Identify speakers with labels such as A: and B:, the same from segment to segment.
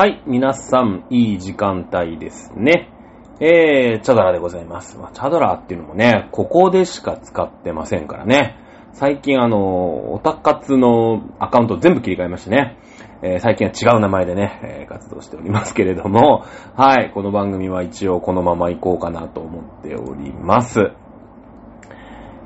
A: はい、皆さん、いい時間帯ですね。えー、チャドラでございます。まあ、チャドラっていうのもね、ここでしか使ってませんからね。最近あの、オタ活のアカウント全部切り替えましてね。えー最近は違う名前でね、えー活動しておりますけれども、はい、この番組は一応このまま行こうかなと思っております。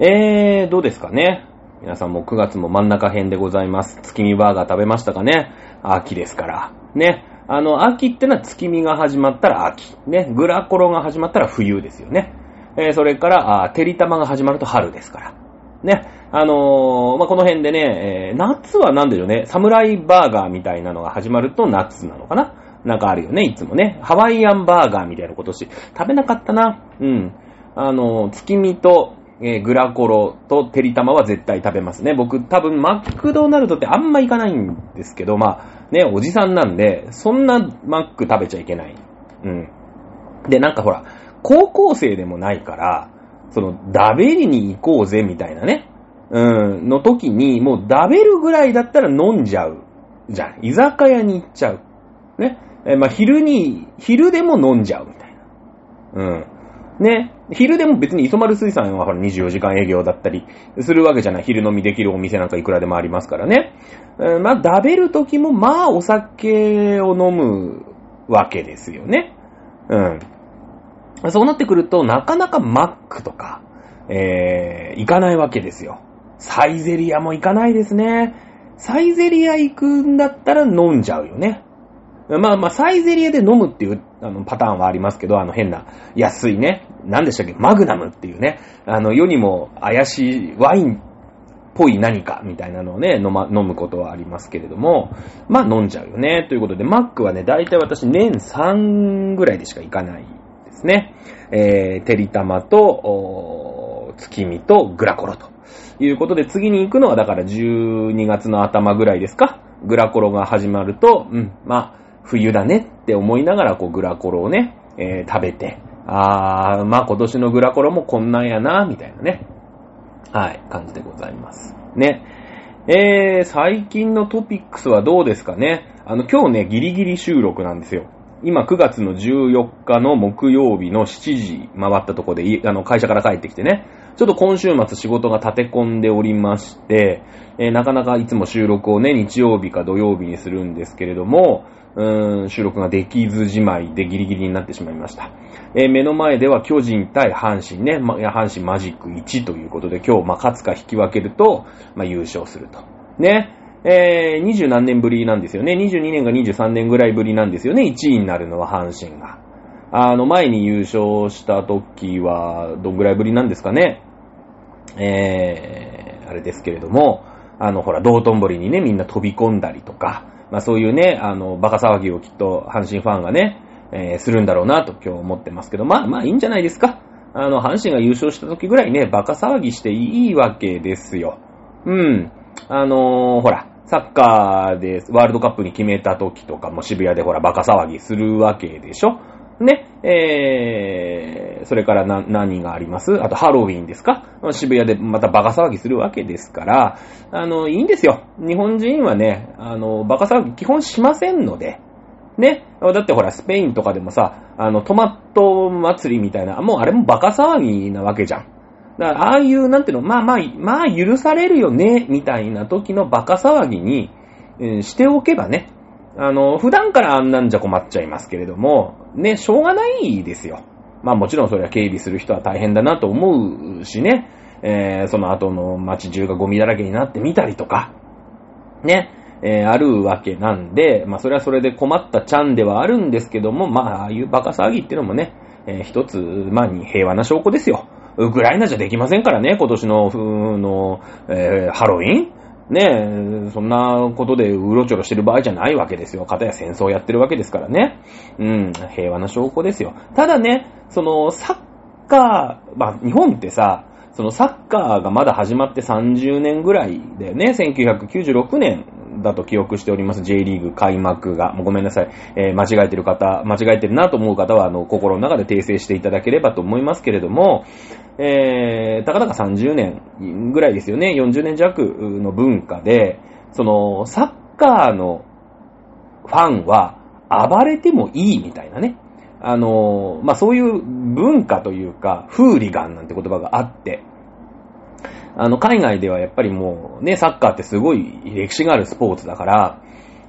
A: えー、どうですかね皆さんも9月も真ん中辺でございます。月見バーガー食べましたかね秋ですから。ね。あの、秋ってのは月見が始まったら秋。ね。グラコロが始まったら冬ですよね。えーそれから、あーてりたまが始まると春ですから。ね。あのーまあ、この辺でね、えー夏はなんでしょうね、サムライバーガーみたいなのが始まると夏なのかななんかあるよね、いつもね。ハワイアンバーガーみたいな今年。食べなかったな。うん。あのー月見と、えグラコロとてりたまは絶対食べますね。僕多分マクドナルドってあんま行かないんですけど、まあね、おじさんなんで、そんなマック食べちゃいけない。うん。で、なんかほら、高校生でもないから、その、ダベリに行こうぜみたいなね、うん、の時に、もうダベるぐらいだったら飲んじゃう。じゃん。居酒屋に行っちゃう。ね。えまあ、昼に、昼でも飲んじゃうみたいな。うん。ね。昼でも別に磯丸水産はほら24時間営業だったりするわけじゃない。昼飲みできるお店なんかいくらでもありますからね。うんまあ、食べる時もまあお酒を飲むわけですよね。うん。そうなってくると、なかなかマックとか、えー、行かないわけですよ。サイゼリアも行かないですね。サイゼリア行くんだったら飲んじゃうよね。まあまあ、サイゼリアで飲むっていうあのパターンはありますけど、あの変な安いね、何でしたっけ、マグナムっていうね、あの世にも怪しいワインっぽい何かみたいなのをね、飲ま、飲むことはありますけれども、まあ飲んじゃうよね。ということで、マックはね、大体私年3ぐらいでしか行かないですね。えー、てりたまと、おー月見とグラコロということで、次に行くのはだから12月の頭ぐらいですか？グラコロが始まると、うん、まあ、冬だねって思いながら、こう、グラコロをね、えー食べて、あー、まあ今年のグラコロもこんなんやな、みたいなね。はい、感じでございます。ね。えー、最近のトピックスはどうですかね。あの、今日ね、ギリギリ収録なんですよ。今、9月の14日の木曜日の7時回ったとこで、あの、会社から帰ってきてね、ちょっと今週末仕事が立て込んでおりまして、えーなかなかいつも収録をね、日曜日か土曜日にするんですけれども、うーん、収録ができずじまいでギリギリになってしまいました。えー目の前では巨人対阪神ね、ま、や阪神マジック1ということで、今日、ま、勝つか引き分けると、ま、優勝すると。ね。えー、20何年ぶりなんですよね。22年か23年ぐらいぶりなんですよね。1位になるのは阪神が。あの、前に優勝した時は、どんぐらいぶりなんですかね。えー、あれですけれども、あの、ほら、道頓堀にね、みんな飛び込んだりとか、まあそういうね、あの、バカ騒ぎをきっと阪神ファンがね、えーするんだろうなと今日思ってますけど、まあまあいいんじゃないですか。あの、阪神が優勝した時ぐらいね、バカ騒ぎしていいわけですよ。うん。あのーほら、サッカーでワールドカップに決めた時とかも渋谷でほらバカ騒ぎするわけでしょね、えー、それからな、何があります？あとハロウィンですか？渋谷でまたバカ騒ぎするわけですから、あの、いいんですよ。日本人はね、あの、バカ騒ぎ基本しませんので、ね。だってほら、スペインとかでもさ、あの、トマト祭りみたいな、もうあれもバカ騒ぎなわけじゃん。だから、ああいう、なんていうの、まあまあ、まあ許されるよね、みたいな時のバカ騒ぎに、えーしておけばね、あの、普段からあんなんじゃ困っちゃいますけれども、ね、しょうがないですよ。まあもちろんそれは警備する人は大変だなと思うしね、えーその後の街中がゴミだらけになってみたりとか、ね、えーあるわけなんで、まあそれはそれで困ったちゃんではあるんですけども、まあああいうバカ騒ぎっていうのもね、えー一つ、まあに平和な証拠ですよ。ウクライナじゃできませんからね、今年の、ふーの、えーハロウィンねえ、そんなことでうろちょろしてる場合じゃないわけですよ。かたや戦争やってるわけですからね。うん、平和な証拠ですよ。ただね、その、サッカー、まあ、日本ってさ、そのサッカーがまだ始まって30年ぐらいだよね。1996年だと記憶しております。J リーグ開幕が。もうごめんなさい。えー間違えてる方、間違えてるなと思う方は、あの、心の中で訂正していただければと思いますけれども、えー、たかだか30年ぐらいですよね。40年弱の文化で、その、サッカーのファンは暴れてもいいみたいなね。あの、まあ、そういう文化というか、フーリガンなんて言葉があって、あの、海外ではやっぱりもうね、サッカーってすごい歴史があるスポーツだから、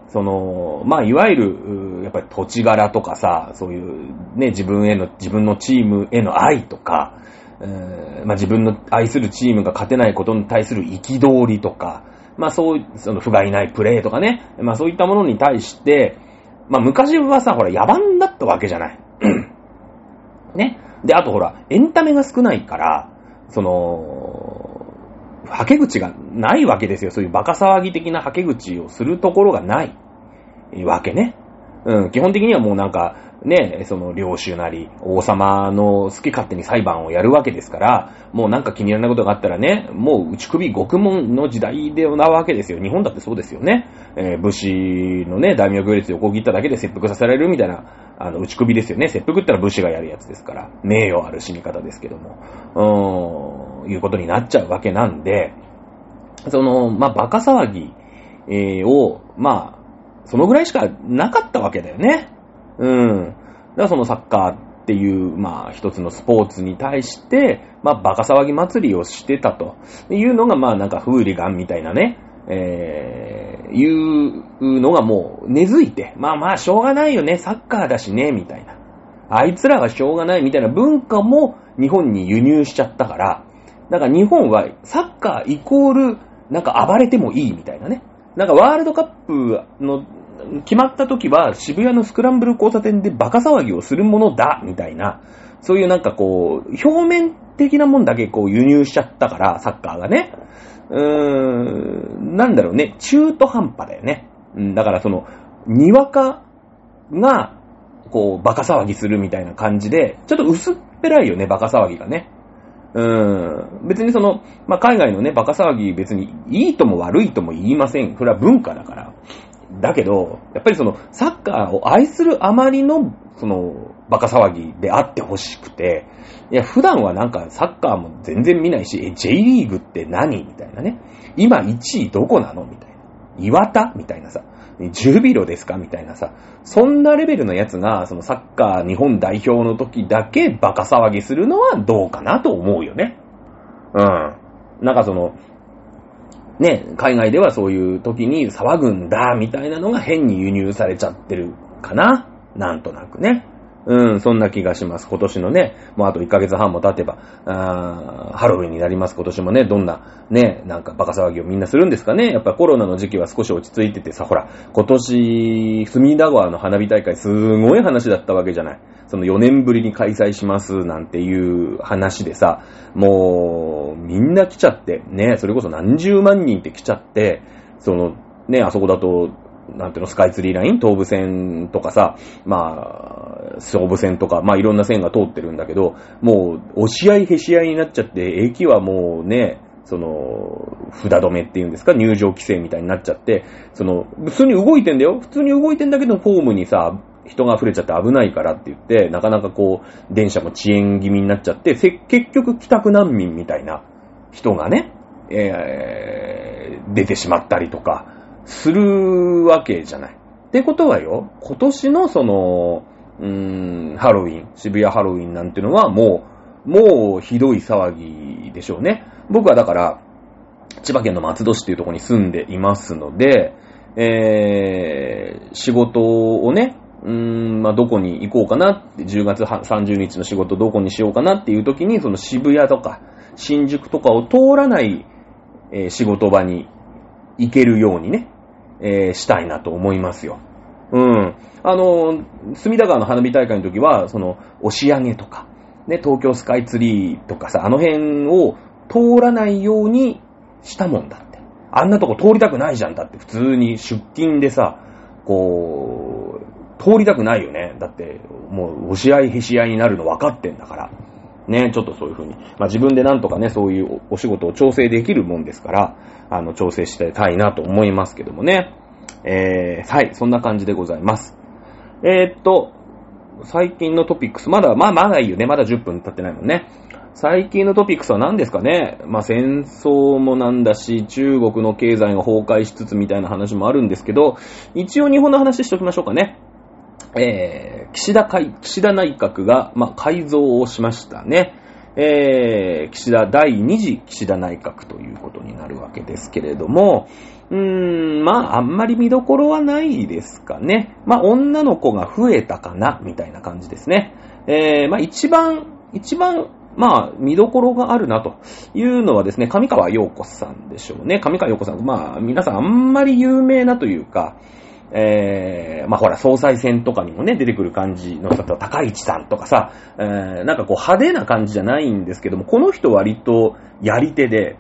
A: その、まあ、いわゆる、やっぱり土地柄とかさ、そういうね、自分への、自分のチームへの愛とか、まあ、自分の愛するチームが勝てないことに対する憤りとか、まあそう、その不甲斐ないプレーとかね、まあそういったものに対して、まあ昔はさ、ほら野蛮だったわけじゃない。ね。で、あとほら、エンタメが少ないから、その、はけ口がないわけですよ。そういうバカ騒ぎ的なはけ口をするところがないわけね。うん、基本的にはもうなんか、ね、その領主なり、王様の好き勝手に裁判をやるわけですから、もうなんか気に入らないことがあったらね、もう打ち首獄門の時代でなわけですよ。日本だってそうですよね。えー、武士のね、大名行列横切っただけで切腹させられるみたいな、あの、打ち首ですよね。切腹ったら武士がやるやつですから、名誉ある死に方ですけども、うーん、いうことになっちゃうわけなんで、その、まあ、バカ騒ぎ、えー、を、まあ、そのぐらいしかなかったわけだよね。うん。だからそのサッカーっていう、まあ一つのスポーツに対して、まあバカ騒ぎ祭りをしてたというのが、まあなんかフーリガンみたいなね、えー、いうのがもう根付いて、まあまあしょうがないよね、サッカーだしね、みたいな。あいつらはしょうがないみたいな文化も日本に輸入しちゃったから、だか日本はサッカーイコールなんか暴れてもいいみたいなね。なんかワールドカップの決まった時は渋谷のスクランブル交差点でバカ騒ぎをするものだ、みたいな、そういうなんかこう、表面的なもんだけこう輸入しちゃったから、サッカーがね。うーん、なんだろうね、中途半端だよね。うん、だからその、にわかが、こう、バカ騒ぎするみたいな感じで、ちょっと薄っぺらいよね、バカ騒ぎがね。別にその、まあ、海外のね、バカ騒ぎ別にいいとも悪いとも言いません。それは文化だから。だけど、やっぱりその、サッカーを愛するあまりの、その、バカ騒ぎであってほしくて、いや、普段はなんかサッカーも全然見ないし、え、J リーグって何？みたいなね。今1位どこなの？みたいな。岩田？みたいなさ。10ビロですかみたいなさ。そんなレベルのやつが、そのサッカー日本代表の時だけバカ騒ぎするのはどうかなと思うよね。うん。なんかその、ね、海外ではそういう時に騒ぐんだ、みたいなのが変に輸入されちゃってるかななんとなくね。うん、そんな気がします。今年のね、もうあと1ヶ月半も経てば、あハロウィンになります。今年もね、どんな、ね、なんかバカ騒ぎをみんなするんですかね。やっぱコロナの時期は少し落ち着いててさ、ほら、今年、隅田川の花火大会すごい話だったわけじゃない。その4年ぶりに開催しますなんていう話でさ、もう、みんな来ちゃって、ね、それこそ何十万人って来ちゃって、その、ね、あそこだと、なんていうの、スカイツリーライン東武線とかさ、まあ、総武線とか、まあいろんな線が通ってるんだけど、もう、押し合いへし合いになっちゃって、駅はもうね、その、札止めっていうんですか、入場規制みたいになっちゃって、その、普通に動いてんだよ。普通に動いてんだけど、ホームにさ、人が溢れちゃって危ないからって言って、なかなかこう、電車も遅延気味になっちゃって、結局帰宅難民みたいな人がね、えー、出てしまったりとか、するわけじゃない。ってことはよ、今年のその、うーん、ハロウィン、渋谷ハロウィンなんてのはもう、もうひどい騒ぎでしょうね。僕はだから、千葉県の松戸市っていうところに住んでいますので、えー、仕事をね、うーん、まあ、どこに行こうかなって、10月30日の仕事どこにしようかなっていう時に、その渋谷とか、新宿とかを通らない、えー、仕事場に行けるようにね、えー、したいなと思いますよ。うん。あの、隅田川の花火大会の時は、その、押上とか、ね、東京スカイツリーとかさ、あの辺を通らないようにしたもんだって。あんなとこ通りたくないじゃんだって普通に出勤でさ、こう、通りたくないよね。だって、もう押し合いへし合いになるの分かってんだから。ね、ちょっとそういう風に。まあ自分でなんとかね、そういうお仕事を調整できるもんですから、あの、調整してたいなと思いますけどもね。えー、はい、そんな感じでございます。えー、っと、最近のトピックス、まだ、まあまだいいよね。まだ10分経ってないもんね。最近のトピックスは何ですかねまあ戦争もなんだし、中国の経済が崩壊しつつみたいな話もあるんですけど、一応日本の話しときましょうかね。えー、岸田会、岸田内閣が、まあ、改造をしましたね。えー、岸田第2次岸田内閣ということになるわけですけれども、うーん、まあ、あんまり見どころはないですかね。まあ、女の子が増えたかな、みたいな感じですね。えー、まあ、一番、一番、まあ、見どころがあるなというのはですね、上川陽子さんでしょうね。上川陽子さん、まあ、皆さんあんまり有名なというか、えー、まあほら、総裁選とかにもね、出てくる感じの人と、高市さんとかさ、えー、なんかこう派手な感じじゃないんですけども、この人割とやり手で、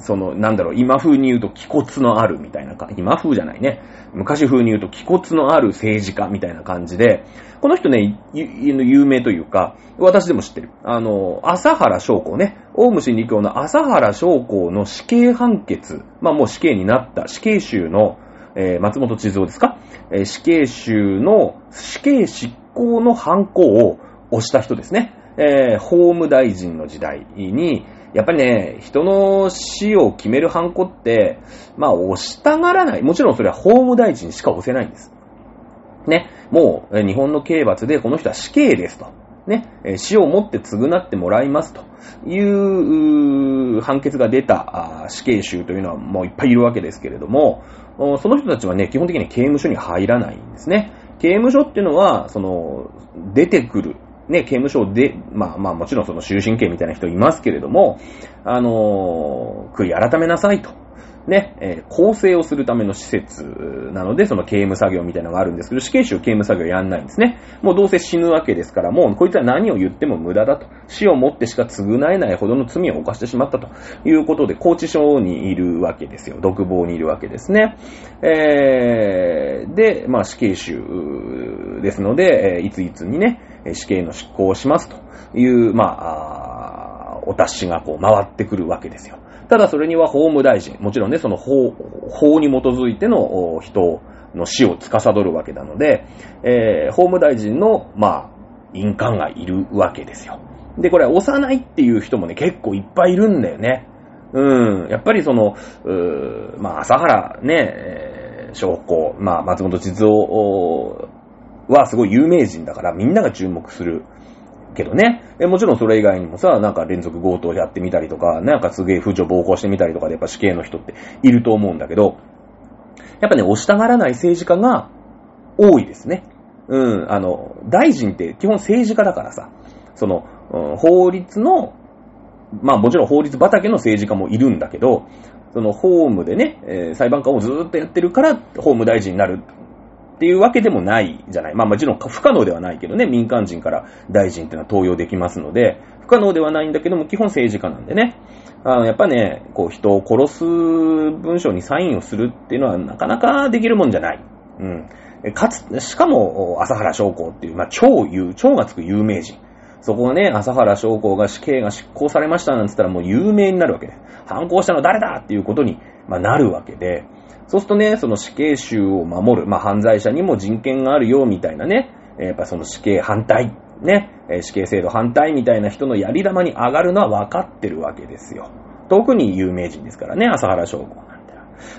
A: その、なんだろう、今風に言うと気骨のあるみたいなか、今風じゃないね。昔風に言うと気骨のある政治家みたいな感じで、この人ね、有名というか、私でも知ってる。あの、朝原将校ね、オウム真理教の朝原将校の死刑判決、まあもう死刑になった死刑囚の、えー、松本千蔵ですか、えー、死刑囚の死刑執行の犯行を押した人ですね。えー、法務大臣の時代に、やっぱりね、人の死を決める犯行って、まあ、押したがらない。もちろんそれは法務大臣しか押せないんです。ね、もう、日本の刑罰でこの人は死刑ですと。ね、死をもって償ってもらいますという判決が出た死刑囚というのはもういっぱいいるわけですけれども、その人たちはね、基本的に刑務所に入らないんですね。刑務所っていうのは、その、出てくる、ね、刑務所で、まあまあもちろんその終身刑みたいな人いますけれども、あの、悔い改めなさいと。ね、えー、構成をするための施設なので、その刑務作業みたいなのがあるんですけど、死刑囚刑務作業やんないんですね。もうどうせ死ぬわけですから、もうこいつは何を言っても無駄だと。死をもってしか償えないほどの罪を犯してしまったということで、拘置所にいるわけですよ。独房にいるわけですね。えー、で、まあ死刑囚ですので、えいついつにね、死刑の執行をしますという、まあ、あお達しがこう回ってくるわけですよ。ただそれには法務大臣、もちろんね、その法、法に基づいての人の死を司るわけなので、えー、法務大臣の、まあ、印鑑がいるわけですよ。で、これ、押さないっていう人もね、結構いっぱいいるんだよね。うん。やっぱりその、うまあ、朝原ね、えー、将校、まあ、松本実夫はすごい有名人だから、みんなが注目するけどね。えもちろんそれ以外にもさ、なんか連続強盗やってみたりとか、なんかすげえ風女暴行してみたりとかでやっぱ死刑の人っていると思うんだけど、やっぱね、押したがらない政治家が多いですね。うん、あの、大臣って基本政治家だからさ、その、うん、法律の、まあもちろん法律畑の政治家もいるんだけど、その法務でね、えー、裁判官をずっとやってるから法務大臣になるっていうわけでもないじゃない。まあもちろん不可能ではないけどね、民間人から大臣っていうのは登用できますので、不可能ではないんだけども、基本政治家なんでね。あのやっぱね、こう人を殺す文章にサインをするっていうのはなかなかできるもんじゃない。うん。かつ、しかも、朝原将校っていう、まあ、超有、超がつく有名人。そこがね、朝原将校が死刑が執行されましたなんつったらもう有名になるわけで、反抗したの誰だっていうことに、まあ、なるわけで、そうするとね、その死刑囚を守る、まあ、犯罪者にも人権があるよ、みたいなね、やっぱその死刑反対、ね、死刑制度反対みたいな人のやり玉に上がるのは分かってるわけですよ。特に有名人ですからね、朝原将校なんて。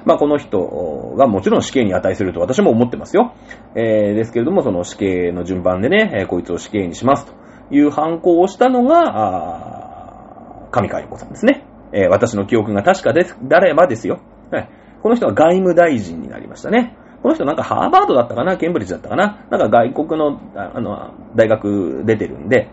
A: まあ、この人がもちろん死刑に値すると私も思ってますよ。えー、ですけれども、その死刑の順番でね、えこいつを死刑にしますという犯行をしたのが、あ上川陽子さんですね。えー、私の記憶が確かです、誰ばですよ。はい。この人は外務大臣になりましたね。この人なんかハーバードだったかな？ケンブリッジだったかな？なんか外国の、あの、大学出てるんで、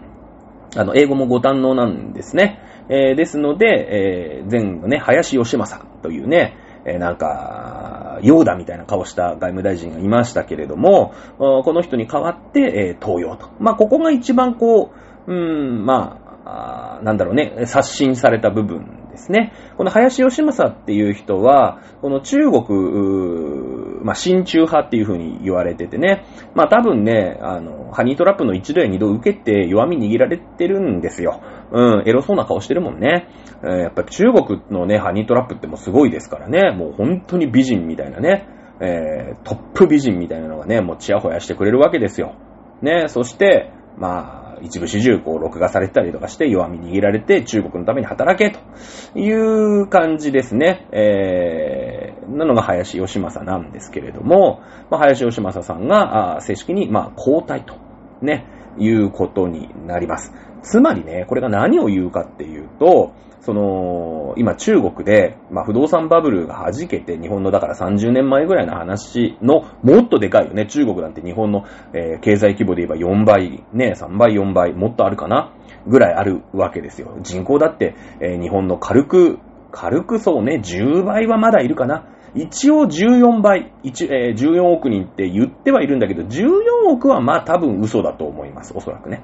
A: あの、英語もご堪能なんですね。えー、ですので、えー、前後ね、林義正というね、えー、なんか、ヨーダみたいな顔した外務大臣がいましたけれども、この人に代わって、えー、東洋と。まあ、ここが一番こう、うん、まあ、あなんだろうね、刷新された部分ですね。この林義正っていう人は、この中国、まあ、親中派っていう風に言われててね、まあ多分ね、あの、ハニートラップの一度や二度受けて弱み握られてるんですよ。うん、エロそうな顔してるもんね。えー、やっぱり中国のね、ハニートラップってもうすごいですからね、もう本当に美人みたいなね、えー、トップ美人みたいなのがね、もうチヤホヤしてくれるわけですよ。ね、そして、まあ、一部始終こう録画されてたりとかして弱み握られて中国のために働けという感じですね。えー、なのが林義正なんですけれども、まあ、林義正さんが、正式に、まあ、交代と、ね、いうことになります。つまりね、これが何を言うかっていうと、その、今中国で、まあ、不動産バブルが弾けて、日本のだから30年前ぐらいの話の、もっとでかいよね。中国なんて日本の、えー、経済規模で言えば4倍、ね、3倍、4倍、もっとあるかなぐらいあるわけですよ。人口だって、えー、日本の軽く、軽くそうね、10倍はまだいるかな。一応14倍、えー、14億人って言ってはいるんだけど、14億はまあ多分嘘だと思います。おそらくね。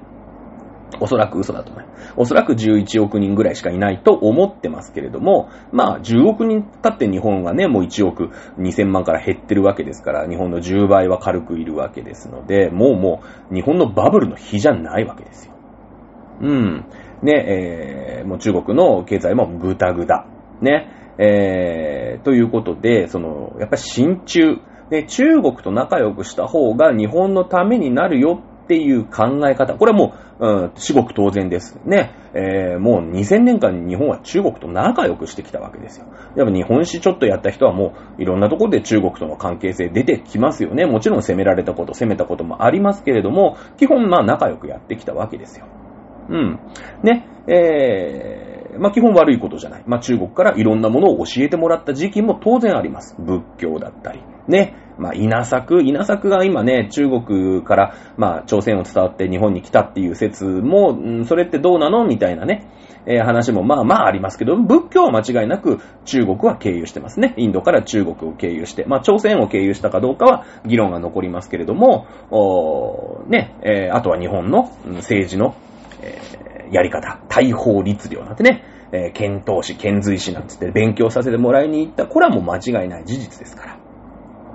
A: おそらく嘘だと思います。おそらく11億人ぐらいしかいないと思ってますけれども、まあ10億人経って日本がね、もう1億2000万から減ってるわけですから、日本の10倍は軽くいるわけですので、もうもう日本のバブルの日じゃないわけですよ。うん。ね、えー、もう中国の経済もぐたぐた。ね、えー、ということで、その、やっぱり親中、ね、中国と仲良くした方が日本のためになるよっていう考え方。これはもう、うん、至極当然です。ね。えー、もう2000年間日本は中国と仲良くしてきたわけですよ。やっぱ日本史ちょっとやった人はもういろんなところで中国との関係性出てきますよね。もちろん攻められたこと、攻めたこともありますけれども、基本まあ仲良くやってきたわけですよ。うん。ね。えー、まあ基本悪いことじゃない。まあ中国からいろんなものを教えてもらった時期も当然あります。仏教だったり。ね。まあ、稲作、稲作が今ね、中国から、まあ、朝鮮を伝わって日本に来たっていう説も、んそれってどうなのみたいなね、えー、話もまあまあありますけど、仏教は間違いなく中国は経由してますね。インドから中国を経由して、まあ朝鮮を経由したかどうかは議論が残りますけれども、ね、えー、あとは日本の政治の、えー、やり方、大法律令なんてね、えー、検討士、検随士なんつって勉強させてもらいに行った、これはもう間違いない事実ですから。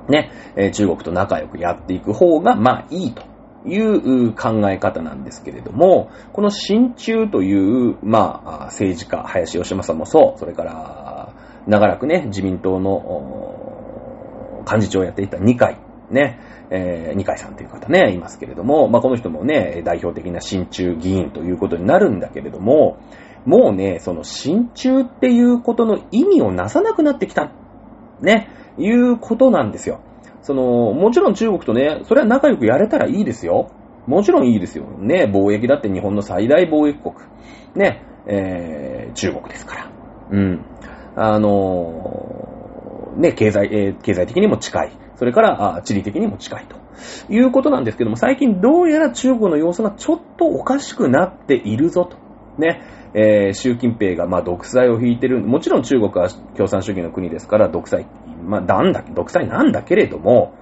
A: ね、え中国と仲良くやっていく方が、まあいいという考え方なんですけれども、この親中という、まあ、政治家、林義正もそう、それから、長らくね、自民党の幹事長をやっていた二階、ね、えー、二階さんという方ね、いますけれども、まあ、この人もね、代表的な親中議員ということになるんだけれども、もうね、その親中っていうことの意味をなさなくなってきた。ね。いうことなんですよ。その、もちろん中国とね、それは仲良くやれたらいいですよ。もちろんいいですよ。ね、貿易だって日本の最大貿易国。ね、えー、中国ですから。うん。あのー、ね、経済、えー、経済的にも近い。それから、あ地理的にも近いと。いうことなんですけども、最近どうやら中国の様子がちょっとおかしくなっているぞと。ね。えー、習近平がまあ独裁を引いてる。もちろん中国は共産主義の国ですから独裁まあ、なんだ、独裁なんだけれども、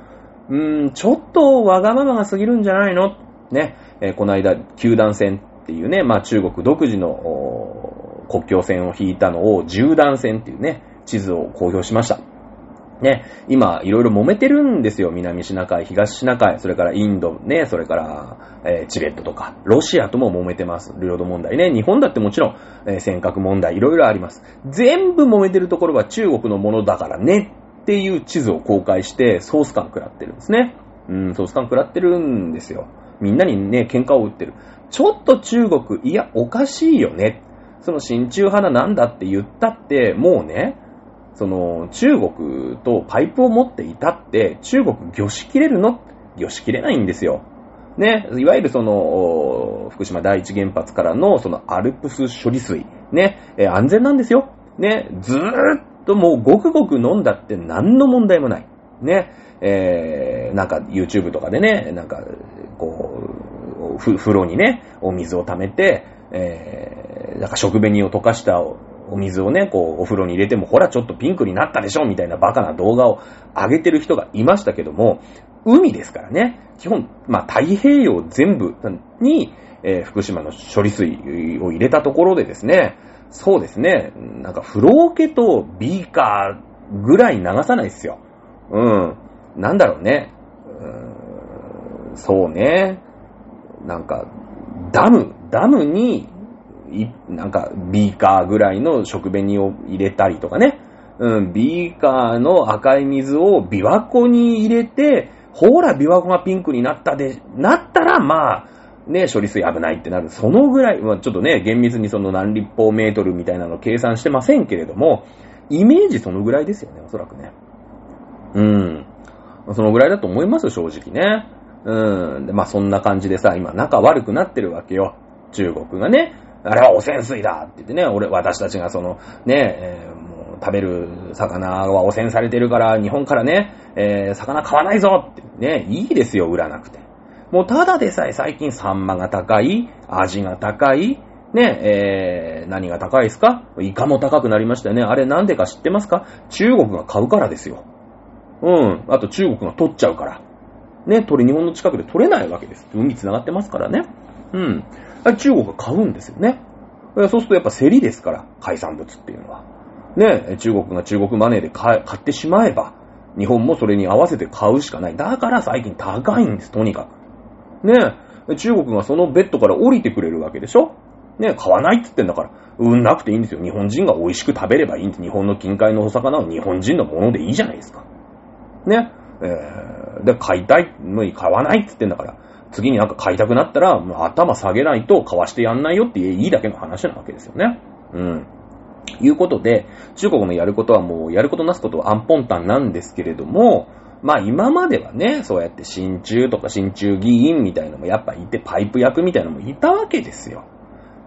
A: うーん、ちょっとわがままが過ぎるんじゃないの？ね、えー、この間、球団戦っていうね、まあ中国独自の国境線を引いたのを縦断線っていうね、地図を公表しました。ね、今、いろいろ揉めてるんですよ。南シナ海、東シナ海、それからインド、ね、それから、えー、チベットとか、ロシアとも揉めてます。領土問題ね。日本だってもちろん、えー、尖閣問題、いろいろあります。全部揉めてるところは中国のものだからねっていう地図を公開してソース感食らってるんですね。うん、ソース感食らってるんですよ。みんなにね、喧嘩を売ってる。ちょっと中国、いや、おかしいよね。その親中派なんだって言ったって、もうね、その、中国とパイプを持っていたって、中国魚しきれるの？魚しきれないんですよ。ね、いわゆるその、福島第一原発からのそのアルプス処理水、ね、え安全なんですよ。ね、ずーっともうごくごく飲んだって何の問題もない。ね。えー、なんか YouTube とかでね、なんか、こう、風呂にね、お水を溜めて、えー、なんか食紅を溶かしたお水をね、こう、お風呂に入れても、ほら、ちょっとピンクになったでしょみたいなバカな動画を上げてる人がいましたけども、海ですからね、基本、まあ、太平洋全部に、えー、福島の処理水を入れたところでですね、そうですね。なんか、風呂桶とビーカーぐらい流さないっすよ。うん。なんだろうね。うーん、そうね。なんか、ダム、ダムに、なんか、ビーカーぐらいの食紅を入れたりとかね。うん、ビーカーの赤い水を琵琶湖に入れて、ほら、琵琶湖がピンクになったで、なったら、まあ、ね、処理水危ないってなる。そのぐらい、まあ、ちょっとね、厳密にその何立方メートルみたいなの計算してませんけれども、イメージそのぐらいですよね、おそらくね。うん。そのぐらいだと思います正直ね。うん。で、まあそんな感じでさ、今仲悪くなってるわけよ。中国がね。あれは汚染水だって言ってね、俺、私たちがその、ね、えー、もう食べる魚は汚染されてるから、日本からね、えー、魚買わないぞってね、いいですよ、売らなくて。もうただでさえ最近サンマが高い、味が高い、ね、えー、何が高いですか？イカも高くなりましたよね。あれなんでか知ってますか？中国が買うからですよ。うん。あと中国が取っちゃうから。ね、鳥日本の近くで取れないわけです。海繋がってますからね。うん。中国が買うんですよね。そうするとやっぱ競りですから、海産物っていうのは。ね、中国が中国マネーで買ってしまえば、日本もそれに合わせて買うしかない。だから最近高いんです、とにかく。ね、中国がそのベッドから降りてくれるわけでしょ？ね、買わないって言ってんだから、売んなくていいんですよ。日本人が美味しく食べればいいんです。日本の近海のお魚は日本人のものでいいじゃないですか。ね。えー、で、買いたいのに買わないって言ってんだから、次になんか買いたくなったら、もう頭下げないと買わしてやんないよっていいだけの話なわけですよね。うん。いうことで、中国のやることはもう、やることなすことはアンポンタンなんですけれども、まあ今まではね、そうやって親中とか親中議員みたいのもやっぱいて、パイプ役みたいなのもいたわけですよ。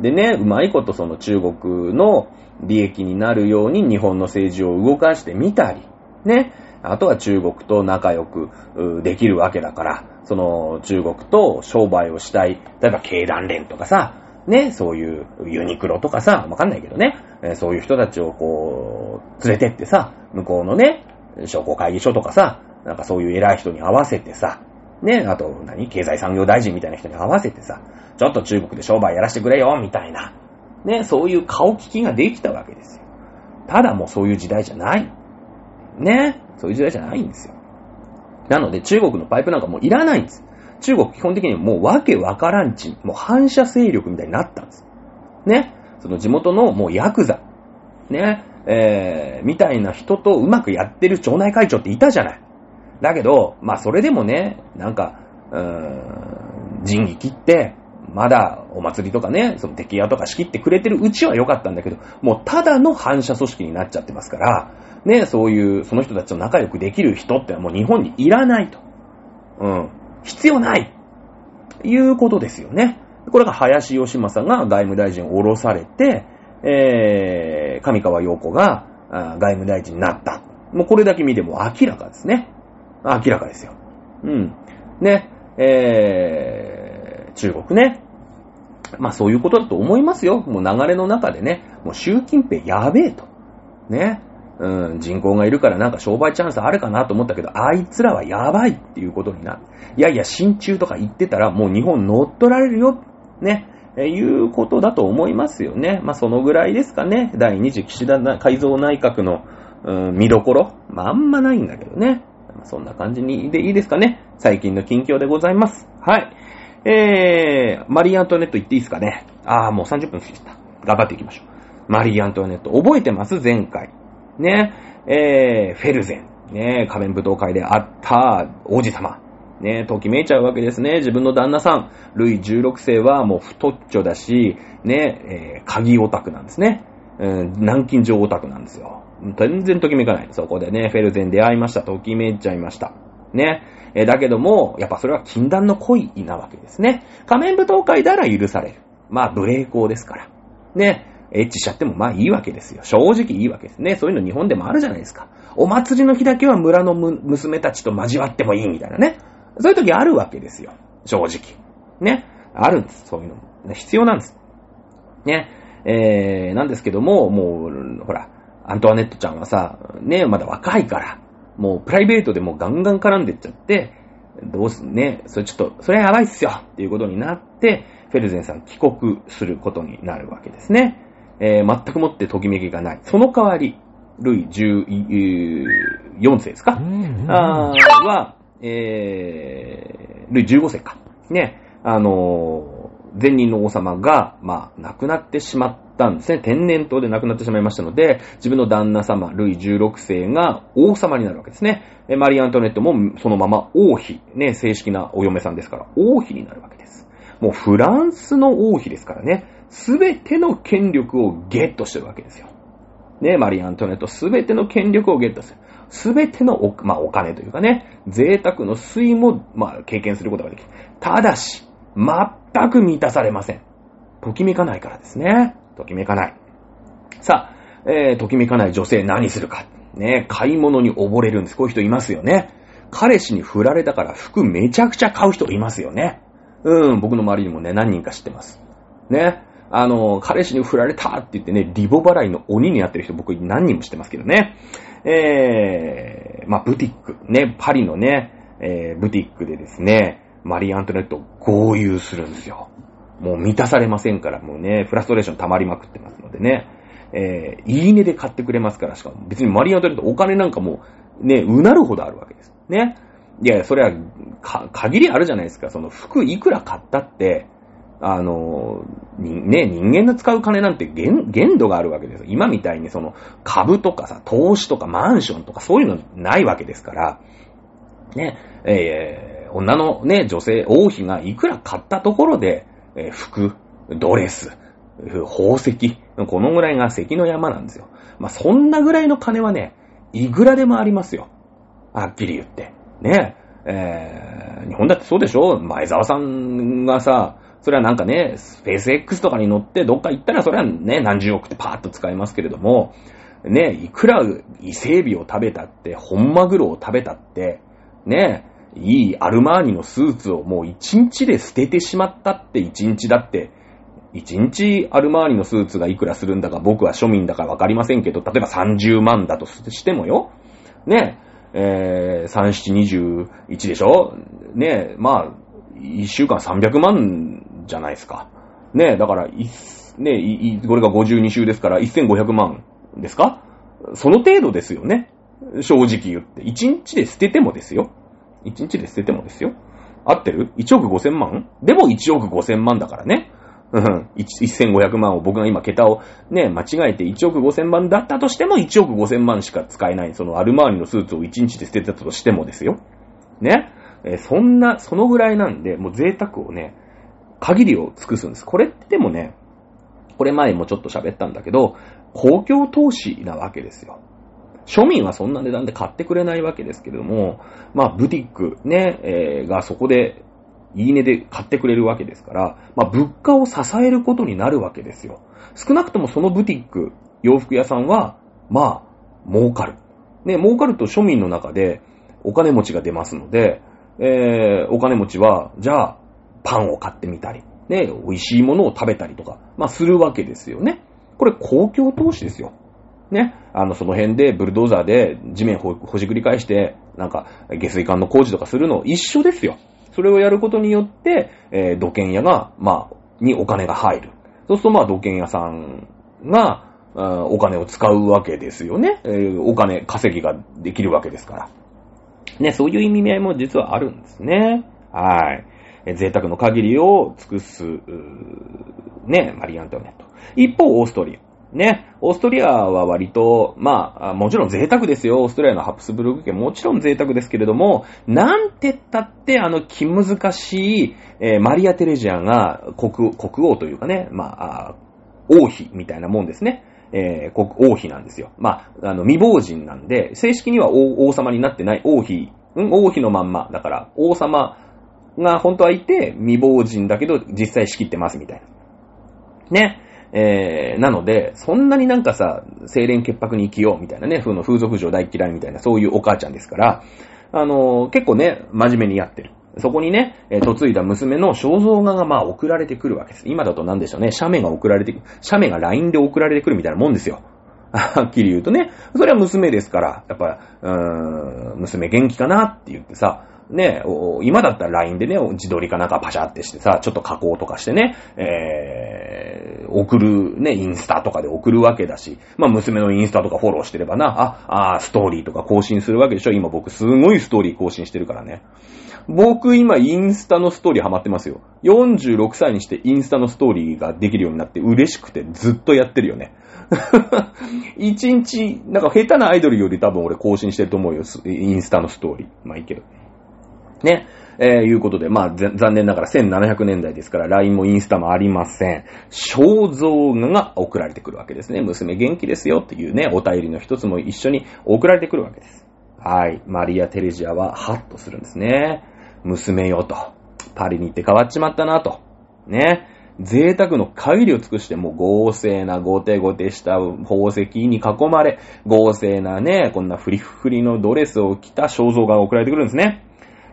A: でね、うまいことその中国の利益になるように日本の政治を動かしてみたり、ね、あとは中国と仲良くできるわけだから、その中国と商売をしたい、例えば経団連とかさ、ね、そういうユニクロとかさ、わかんないけどね、そういう人たちをこう、連れてってさ、向こうのね、商工会議所とかさ、なんかそういう偉い人に合わせてさ、ね、あと何？経済産業大臣みたいな人に合わせてさ、ちょっと中国で商売やらせてくれよ、みたいな。ね、そういう顔利きができたわけですよ。ただもうそういう時代じゃない。ね。そういう時代じゃないんですよ。なので中国のパイプなんかもういらないんです。中国基本的にもうわけわからんち、もう反射勢力みたいになったんです。ね。その地元のもうヤクザ。ね。えー、みたいな人とうまくやってる町内会長っていたじゃない。だけど、まあそれでもね、なんか、うーん、仁義切って、まだお祭りとかね、その敵屋とか仕切ってくれてるうちは良かったんだけど、もうただの反射組織になっちゃってますから、ね、そういう、その人たちと仲良くできる人ってのはもう日本にいらないと。うん。必要ないいうことですよね。これが林義正が外務大臣を降ろされて、えー、上川陽子が外務大臣になった。もうこれだけ見ても明らかですね。明らかですよ。うん。ね、えー、中国ね。まあそういうことだと思いますよ。もう流れの中でね、もう習近平やべえと。ね。うん、人口がいるからなんか商売チャンスあるかなと思ったけど、あいつらはやばいっていうことになる。いやいや、新中とか言ってたらもう日本乗っ取られるよ。ね。えいうことだと思いますよね。まあ、そのぐらいですかね。第2次岸田改造内閣の、うん、見どころ。まあ、あんまないんだけどね。まあ、そんな感じにでいいですかね。最近の近況でございます。はい。えー、マリー・アントネット言っていいですかね。あー、もう30分過ぎた。頑張っていきましょう。マリー・アントネット。覚えてます？前回。ね、えー、フェルゼン、ね、仮面舞踏会であった王子様、ね、ときめいちゃうわけですね。自分の旦那さん、ルイ16世はもう太っちょだし、ね、えー、鍵オタクなんですね。うん、南京錠オタクなんですよ。全然ときめかない。そこでね、フェルゼン出会いました。ときめいちゃいました。ね。え、だけども、やっぱそれは禁断の恋なわけですね。仮面舞踏会なら許される。まあ、無礼講ですから。ね。エッチしちゃってもまあいいわけですよ。正直いいわけですね。そういうの日本でもあるじゃないですか。お祭りの日だけは村の娘たちと交わってもいいみたいなね。そういう時あるわけですよ。正直。ね。あるんです。そういうのも。必要なんです。ね。えー、なんですけども、もう、ほら、アントワネットちゃんはさ、ね、まだ若いから、もうプライベートでもガンガン絡んでっちゃって、どうす、ね、それちょっと、それはやばいっすよっていうことになって、フェルゼンさん帰国することになるわけですね。えー、全くもってときめきがない。その代わり、ルイ14世ですか、あは、えー、ルイ15世か。ね、あのー、前任の王様が、まあ、亡くなってしまったんですね。天然痘で亡くなってしまいましたので、自分の旦那様、ルイ16世が王様になるわけですね。マリー・アントネットもそのまま王妃、ね、正式なお嫁さんですから、王妃になるわけです。もうフランスの王妃ですからね、すべての権力をゲットしてるわけですよ。ね、マリー・アントネット、すべての権力をゲットする。すべてのお、まあ、お金というかね、贅沢の推移も、まあ、経験することができる。ただし、全く満たされません。ときめかないからですね。ときめかない。さあ、えー、ときめかない女性何するか。ね、買い物に溺れるんです。こういう人いますよね。彼氏に振られたから服めちゃくちゃ買う人いますよね。うん、僕の周りにもね、何人か知ってます。ね。あの、彼氏に振られたって言ってね、リボ払いの鬼になってる人僕何人も知ってますけどね。えー、まあ、ブティック、ね、パリのね、えー、ブティックでですね、マリー・アントネットを合流するんですよ。もう満たされませんから、もうね、フラストレーション溜まりまくってますのでね、えー、いいねで買ってくれますから、しかも別にマリー・アントネットお金なんかもう、ね、うなるほどあるわけです。ね。いや、いやそれは、か、限りあるじゃないですか。その服いくら買ったって、あの、ね、人間の使う金なんて限限度があるわけです。今みたいにその株とかさ、投資とかマンションとかそういうのないわけですから、ね、えー、女のね、女性、王妃がいくら買ったところで、えー、服、ドレス、宝石、このぐらいが関の山なんですよ。まあ、そんなぐらいの金はね、いくらでもありますよ。はっきり言って。ね、えー、日本だってそうでしょ前澤さんがさ、それはなんかね、スペース X とかに乗ってどっか行ったらそれはね、何十億ってパーッと使いますけれども、ね、いくら伊勢海老を食べたって、本マグロを食べたって、ね、いいアルマーニのスーツをもう一日で捨ててしまったって一日だって、一日アルマーニのスーツがいくらするんだか僕は庶民だからわかりませんけど、例えば30万だとしてもよ、ね、ええー、3、7、21でしょ？ねえ、まあ、1週間300万じゃないですか。ねえだから、ねえこれが52週ですから1500万ですか？その程度ですよね。正直言って。1日で捨ててもですよ。1日で捨ててもですよ。合ってる ?1 億5000万？でも1億5000万だからね。うん。1500万を僕が今桁をね、間違えて1億5000万だったとしても1億5000万しか使えない。そのアルマーニのスーツを1日で捨てたとしてもですよ。ね。えー、そんな、そのぐらいなんで、もう贅沢をね、限りを尽くすんです。これってでもね、これ前もちょっと喋ったんだけど、公共投資なわけですよ。庶民はそんな値段で買ってくれないわけですけれども、まあ、ブティックね、えー、がそこで、いいねで買ってくれるわけですから、まあ、物価を支えることになるわけですよ。少なくともそのブティック、洋服屋さんは、まあ、儲かる。ね、儲かると庶民の中でお金持ちが出ますので、えー、お金持ちは、じゃあ、パンを買ってみたり、ね、美味しいものを食べたりとか、まあ、するわけですよね。これ公共投資ですよ。ね。あの、その辺でブルドーザーで地面ほほじくり返して、なんか、下水管の工事とかするの一緒ですよ。それをやることによって、えー、土建屋が、まあ、にお金が入る。そうすると、まあ、土建屋さんが、お金を使うわけですよね。お金、稼ぎができるわけですから。ね、そういう意味合いも実はあるんですね。はい。贅沢の限りを尽くす、ね、マリ・アントネット。一方、オーストリア。ね、オーストリアは割と、まあ、もちろん贅沢ですよ。オーストリアのハプスブルグ家もちろん贅沢ですけれども、なんてったってあの気難しい、えー、マリア・テレジアが国国王というかね、まあ、王妃みたいなもんですね。えー、国王妃なんですよ。まあ、あの、未亡人なんで、正式には王様になってない王妃、うん、王妃のまんま。だから、王様が本当はいて、未亡人だけど実際仕切ってますみたいな。ね。えー、なので、そんなになんかさ、清廉潔白に生きようみたいなね、風の風俗嬢大嫌いみたいな、そういうお母ちゃんですから、あのー、結構ね、真面目にやってる。そこにね、えー、嫁いだ娘の肖像画がまあ送られてくるわけです。今だと何でしょうね、写メが送られてくる、写メが LINE で送られてくるみたいなもんですよ。はっきり言うとね、それは娘ですから、やっぱ、うーん、娘元気かなって言ってさ、ね、今だったら LINE でね、自撮りかなんかパシャってしてさ、ちょっと加工とかしてね、えー、送る、ね、インスタとかで送るわけだし、まあ娘のインスタとかフォローしてればな、あ、あ、ストーリーとか更新するわけでしょ今僕すごいストーリー更新してるからね。僕今インスタのストーリーハマってますよ。46歳にしてインスタのストーリーができるようになって嬉しくてずっとやってるよね。一日、なんか下手なアイドルより多分俺更新してると思うよ。インスタのストーリー。まあいいけど。ね。えー、いうことで、まあ、残念ながら1700年代ですから、LINE もインスタもありません。肖像画が送られてくるわけですね。娘元気ですよっていうね、お便りの一つも一緒に送られてくるわけです。はい。マリア・テレジアはハッとするんですね。娘よと。パリに行って変わっちまったなと。ね。贅沢の限りを尽くしてもう豪勢なゴテゴテした宝石に囲まれ、豪勢なね、こんなフリフリのドレスを着た肖像画が送られてくるんですね。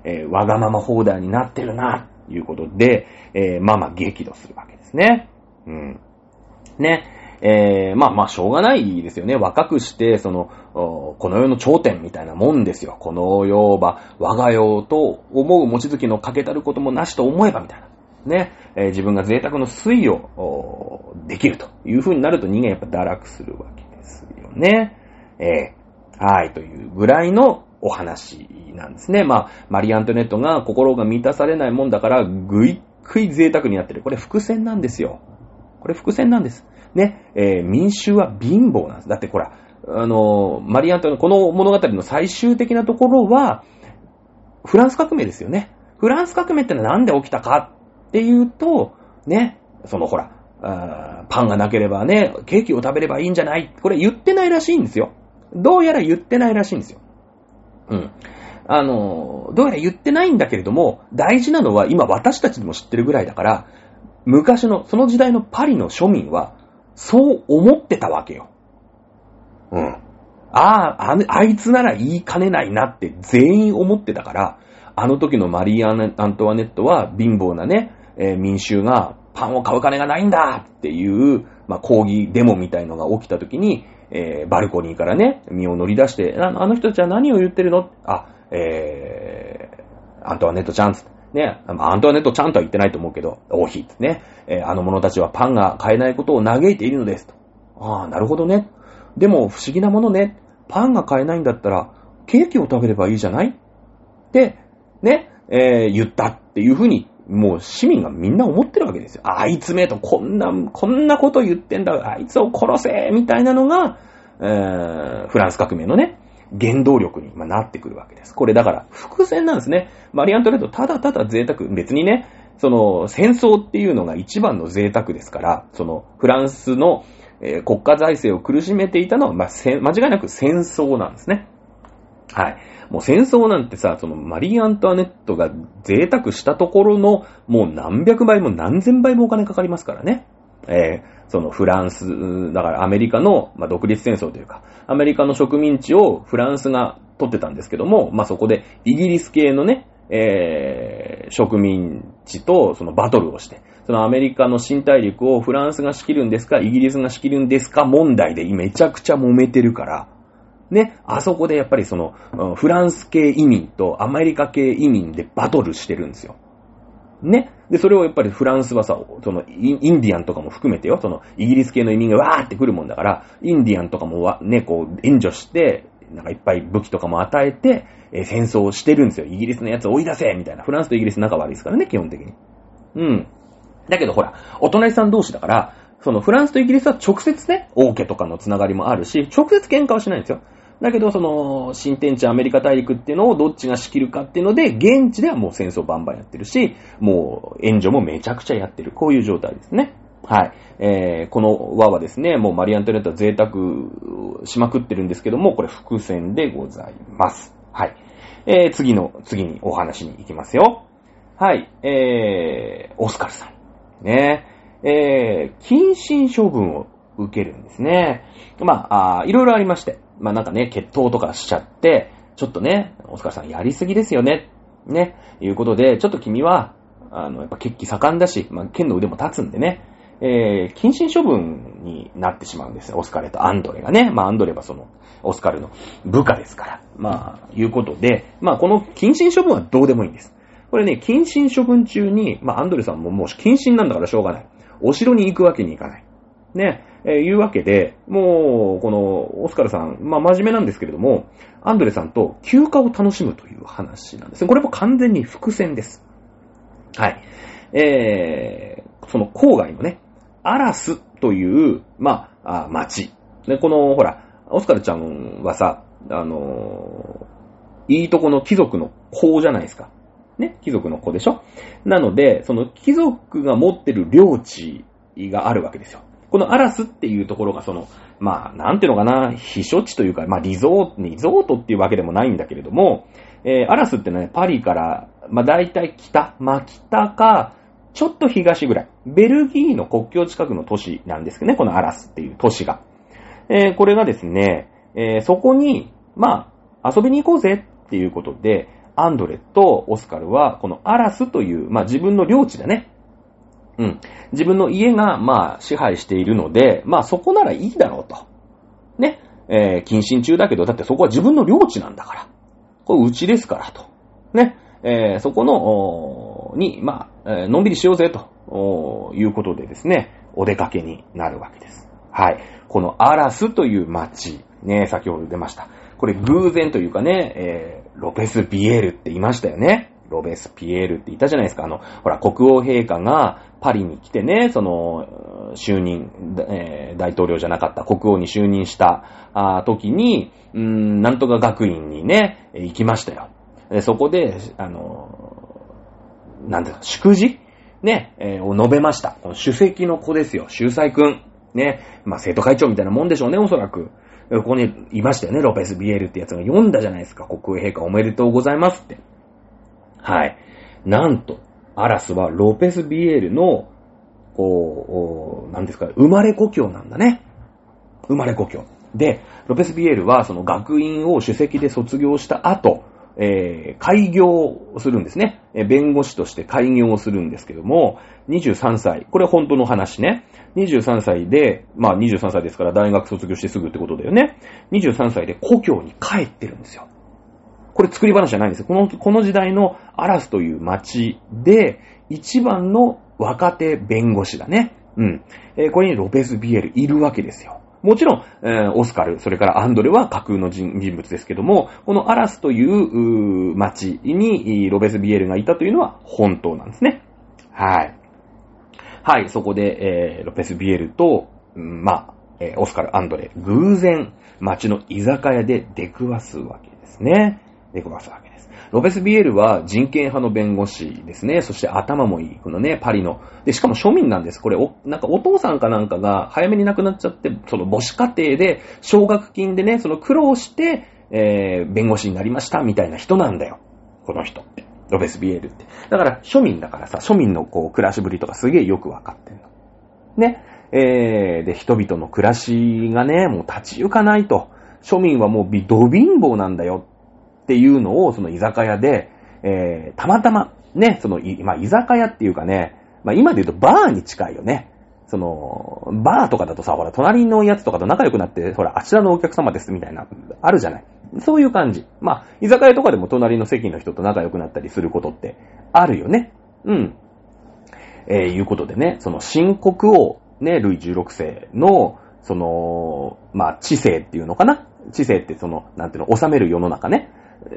A: えー、わがままホーダーになってるな、ということで、えー、ママ激怒するわけですね。うん。ね。えー、まあまあ、しょうがないですよね。若くして、その、この世の頂点みたいなもんですよ。この世は我が世と思う持ち月の欠けたることもなしと思えばみたいな。ね、えー、自分が贅沢の推移をできるという風になると人間やっぱ堕落するわけですよね。えー、はい、というぐらいのお話なんですね。まあ、マリー・アントネットが心が満たされないもんだから、ぐいぐい贅沢になってる。これ伏線なんですよ。これ伏線なんです。ね、えー、民衆は貧乏なんです。だってほら、あの、マリー・アントネット、この物語の最終的なところは、フランス革命ですよね。フランス革命ってのはなんで起きたかっていうと、ね、そのほら、パンがなければね、ケーキを食べればいいんじゃないこれ言ってないらしいんですよ。どうやら言ってないらしいんですよ。うん。あの、どうやら言ってないんだけれども、大事なのは今私たちでも知ってるぐらいだから、昔の、その時代のパリの庶民は、そう思ってたわけよ。うん。ああ、あいつなら言いかねないなって全員思ってたから、あの時のマリー・アントワネットは貧乏なね、えー、民衆がパンを買う金がないんだっていう、まあ、抗議デモみたいのが起きた時に、えー、バルコニーからね、身を乗り出して、あの人たちは何を言ってるの？あ、えー、アントワネットちゃんつって。ね、アントワネットちゃんとは言ってないと思うけど、王妃ってね、えー、あの者たちはパンが買えないことを嘆いているのですと。ああ、なるほどね。でも不思議なものね。パンが買えないんだったら、ケーキを食べればいいじゃない？って、ね、えー、言ったっていうふうにもう市民がみんな思ってるわけですよ。あいつめとこんな、こんなこと言ってんだ、あいつを殺せみたいなのが、えー、フランス革命のね、原動力になってくるわけです。これだから伏線なんですね。マリアントレットただただ贅沢、別にね、その戦争っていうのが一番の贅沢ですから、そのフランスの、えー、国家財政を苦しめていたのは、まあ、間違いなく戦争なんですね。はい。もう戦争なんてさ、そのマリー・アントワネットが贅沢したところのもう何百倍も何千倍もお金かかりますからね。え、そのフランス、だからアメリカの、まあ、独立戦争というか、アメリカの植民地をフランスが取ってたんですけども、まあ、そこでイギリス系のね、えー、植民地とそのバトルをして、そのアメリカの新大陸をフランスが仕切るんですか、イギリスが仕切るんですか問題でめちゃくちゃ揉めてるから、ね、あそこでやっぱりその、フランス系移民とアメリカ系移民でバトルしてるんですよ。ね。で、それをやっぱりフランスはさ、そのインディアンとかも含めてよ、そのイギリス系の移民がわーって来るもんだから、インディアンとかもわ、ね、こう、援助して、なんかいっぱい武器とかも与えて、えー、戦争をしてるんですよ。イギリスのやつ追い出せみたいな。フランスとイギリス仲悪いですからね、基本的に。うん。だけどほら、お隣さん同士だから、そのフランスとイギリスは直接ね、王家とかのつながりもあるし、直接喧嘩はしないんですよ。だけど、その、新天地アメリカ大陸っていうのをどっちが仕切るかっていうので、現地ではもう戦争バンバンやってるし、もう援助もめちゃくちゃやってる。こういう状態ですね。はい。えー、この輪はですね、もうマリアントネットは贅沢しまくってるんですけども、これ伏線でございます。はい。えー、次の、次にお話に行きますよ。はい。えー、オスカルさん。ね。えー、謹慎処分を受けるんですね。まあ、あいろいろありまして。まあなんかね、決闘とかしちゃって、ちょっとね、オスカさんやりすぎですよね。ね、いうことで、ちょっと君は、あの、やっぱ血気盛んだし、まあ、剣の腕も立つんでね、えー、謹慎処分になってしまうんですよ。オスカルとアンドレがね。まあ、アンドレはその、オスカルの部下ですから。まあ、いうことで、まあ、この謹慎処分はどうでもいいんです。これね、謹慎処分中に、まあ、アンドレさんももう謹慎なんだからしょうがない。お城に行くわけにいかない。ね、えー、いうわけで、もう、この、オスカルさん、まあ、真面目なんですけれども、アンドレさんと休暇を楽しむという話なんですね。これも完全に伏線です。はい。えー、その郊外のね、アラスという、まあ、町。で、この、ほら、オスカルちゃんはさ、あのー、いいとこの貴族の子じゃないですか。ね、貴族の子でしょなので、その貴族が持ってる領地があるわけですよ。このアラスっていうところがその、まあ、なんていうのかな、避暑地というか、まあ、リゾート、リゾートっていうわけでもないんだけれども、えー、アラスってね、パリから、まあ、大体北、まあ、北か、ちょっと東ぐらい。ベルギーの国境近くの都市なんですけどね、このアラスっていう都市が。えー、これがですね、えー、そこに、まあ、遊びに行こうぜっていうことで、アンドレとオスカルは、このアラスという、まあ自分の領地だね。うん。自分の家が、まあ支配しているので、まあそこならいいだろうと。ね。えー、謹慎中だけど、だってそこは自分の領地なんだから。これうちですからと。ね。えー、そこの、に、まあ、えー、のんびりしようぜということでですね、お出かけになるわけです。はい。このアラスという街、ね、先ほど出ました。これ偶然というかね、えー、ロペス・ピエールって言いましたよね。ロベス・ピエールって言ったじゃないですか。あの、ほら、国王陛下がパリに来てね、その、就任、えー、大統領じゃなかった国王に就任したあ時に、うーん、なんとか学院にね、行きましたよ。でそこで、あの、なんだ、祝辞？ね、えー、を述べました。この主席の子ですよ。秀才くん。ね。まあ、生徒会長みたいなもんでしょうね、おそらく。ここにいましたよね、ロペス・ビエールってやつが読んだじゃないですか。国王陛下おめでとうございますって。はい。なんと、アラスはロペス・ビエールの、こう、なんですか、生まれ故郷なんだね。生まれ故郷。で、ロペス・ビエールはその学院を主席で卒業した後、えー、開業するんですね。え弁護士として開業をするんですけども、23歳、これ本当の話ね。23歳で、まあ23歳ですから大学卒業してすぐってことだよね。23歳で故郷に帰ってるんですよ。これ作り話じゃないんですよ。この、この時代のアラスという町で、一番の若手弁護士だね。うん。えー、これにロペス・ビエルいるわけですよ。もちろん、えー、オスカル、それからアンドレは架空の人物ですけども、このアラスという町にロベス・ビエルがいたというのは本当なんですね。はい。はい、そこで、えー、ロペス・ビエルと、うん、まあ、えー、オスカル・アンドレ、偶然、町の居酒屋で出くわすわけですね。出くわすわけです。ロペス・ビエルは人権派の弁護士ですね。そして頭もいい。このね、パリの。で、しかも庶民なんです。これ、お、なんかお父さんかなんかが早めに亡くなっちゃって、その母子家庭で、奨学金でね、その苦労して、えー、弁護士になりました、みたいな人なんだよ。この人って。ロベスビエルって。だから庶民だからさ、庶民のこう暮らしぶりとかすげえよくわかってんの。ね。えー、で、人々の暮らしがね、もう立ち行かないと。庶民はもうビド貧乏なんだよっていうのを、その居酒屋で、えー、たまたま、ね、その、まあ、居酒屋っていうかね、まあ、今で言うとバーに近いよね。その、バーとかだとさ、ほら、隣のやつとかと仲良くなって、ほら、あちらのお客様ですみたいな、あるじゃない。そういう感じ。まあ、居酒屋とかでも隣の席の人と仲良くなったりすることってあるよね。うん。えー、いうことでね、その新国王、ね、ルイ16世の、その、まあ、知性っていうのかな？知性ってその、なんていうの、治める世の中ね。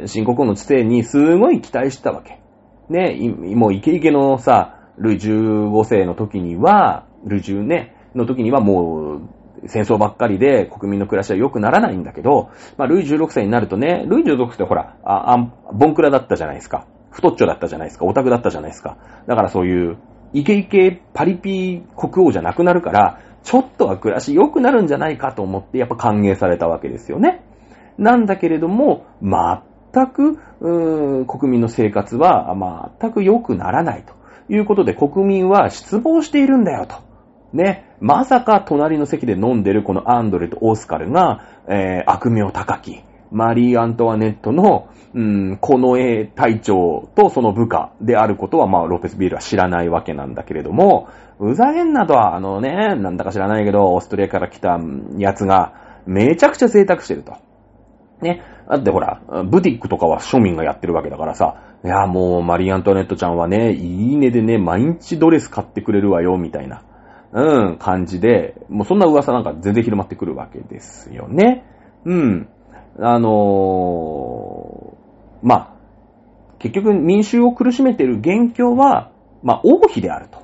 A: 新国王の知性にすごい期待したわけ。ね、もうイケイケのさ、ルイ15世の時には、ルイ10ね、の時にはもう、戦争ばっかりで国民の暮らしは良くならないんだけど、まあ、ルイ16世になるとね、ルイ16世ってほら、あ、あボンクラだったじゃないですか。太っちょだったじゃないですか。オタクだったじゃないですか。だからそういう、イケイケパリピ国王じゃなくなるから、ちょっとは暮らし良くなるんじゃないかと思って、やっぱ歓迎されたわけですよね。なんだけれども、全全く、国民の生活は全く良くならないということで、国民は失望しているんだよと。ね、まさか隣の席で飲んでるこのアンドレとオスカルが、えー、悪名高き、マリー・アントワネットの、うん、この絵隊長とその部下であることは、まあ、ロペスビールは知らないわけなんだけれども、うざげんなとは、あのね、なんだか知らないけど、オーストリアから来たやつが、めちゃくちゃ贅沢してると。ね。だってほら、ブティックとかは庶民がやってるわけだからさ、いや、もうマリー・アントネットちゃんはね、いいねでね、毎日ドレス買ってくれるわよ、みたいな。うん、感じで、もうそんな噂なんか全然広まってくるわけですよね。うん。あのー、まあ、結局民衆を苦しめてる元凶は、まあ、王妃であると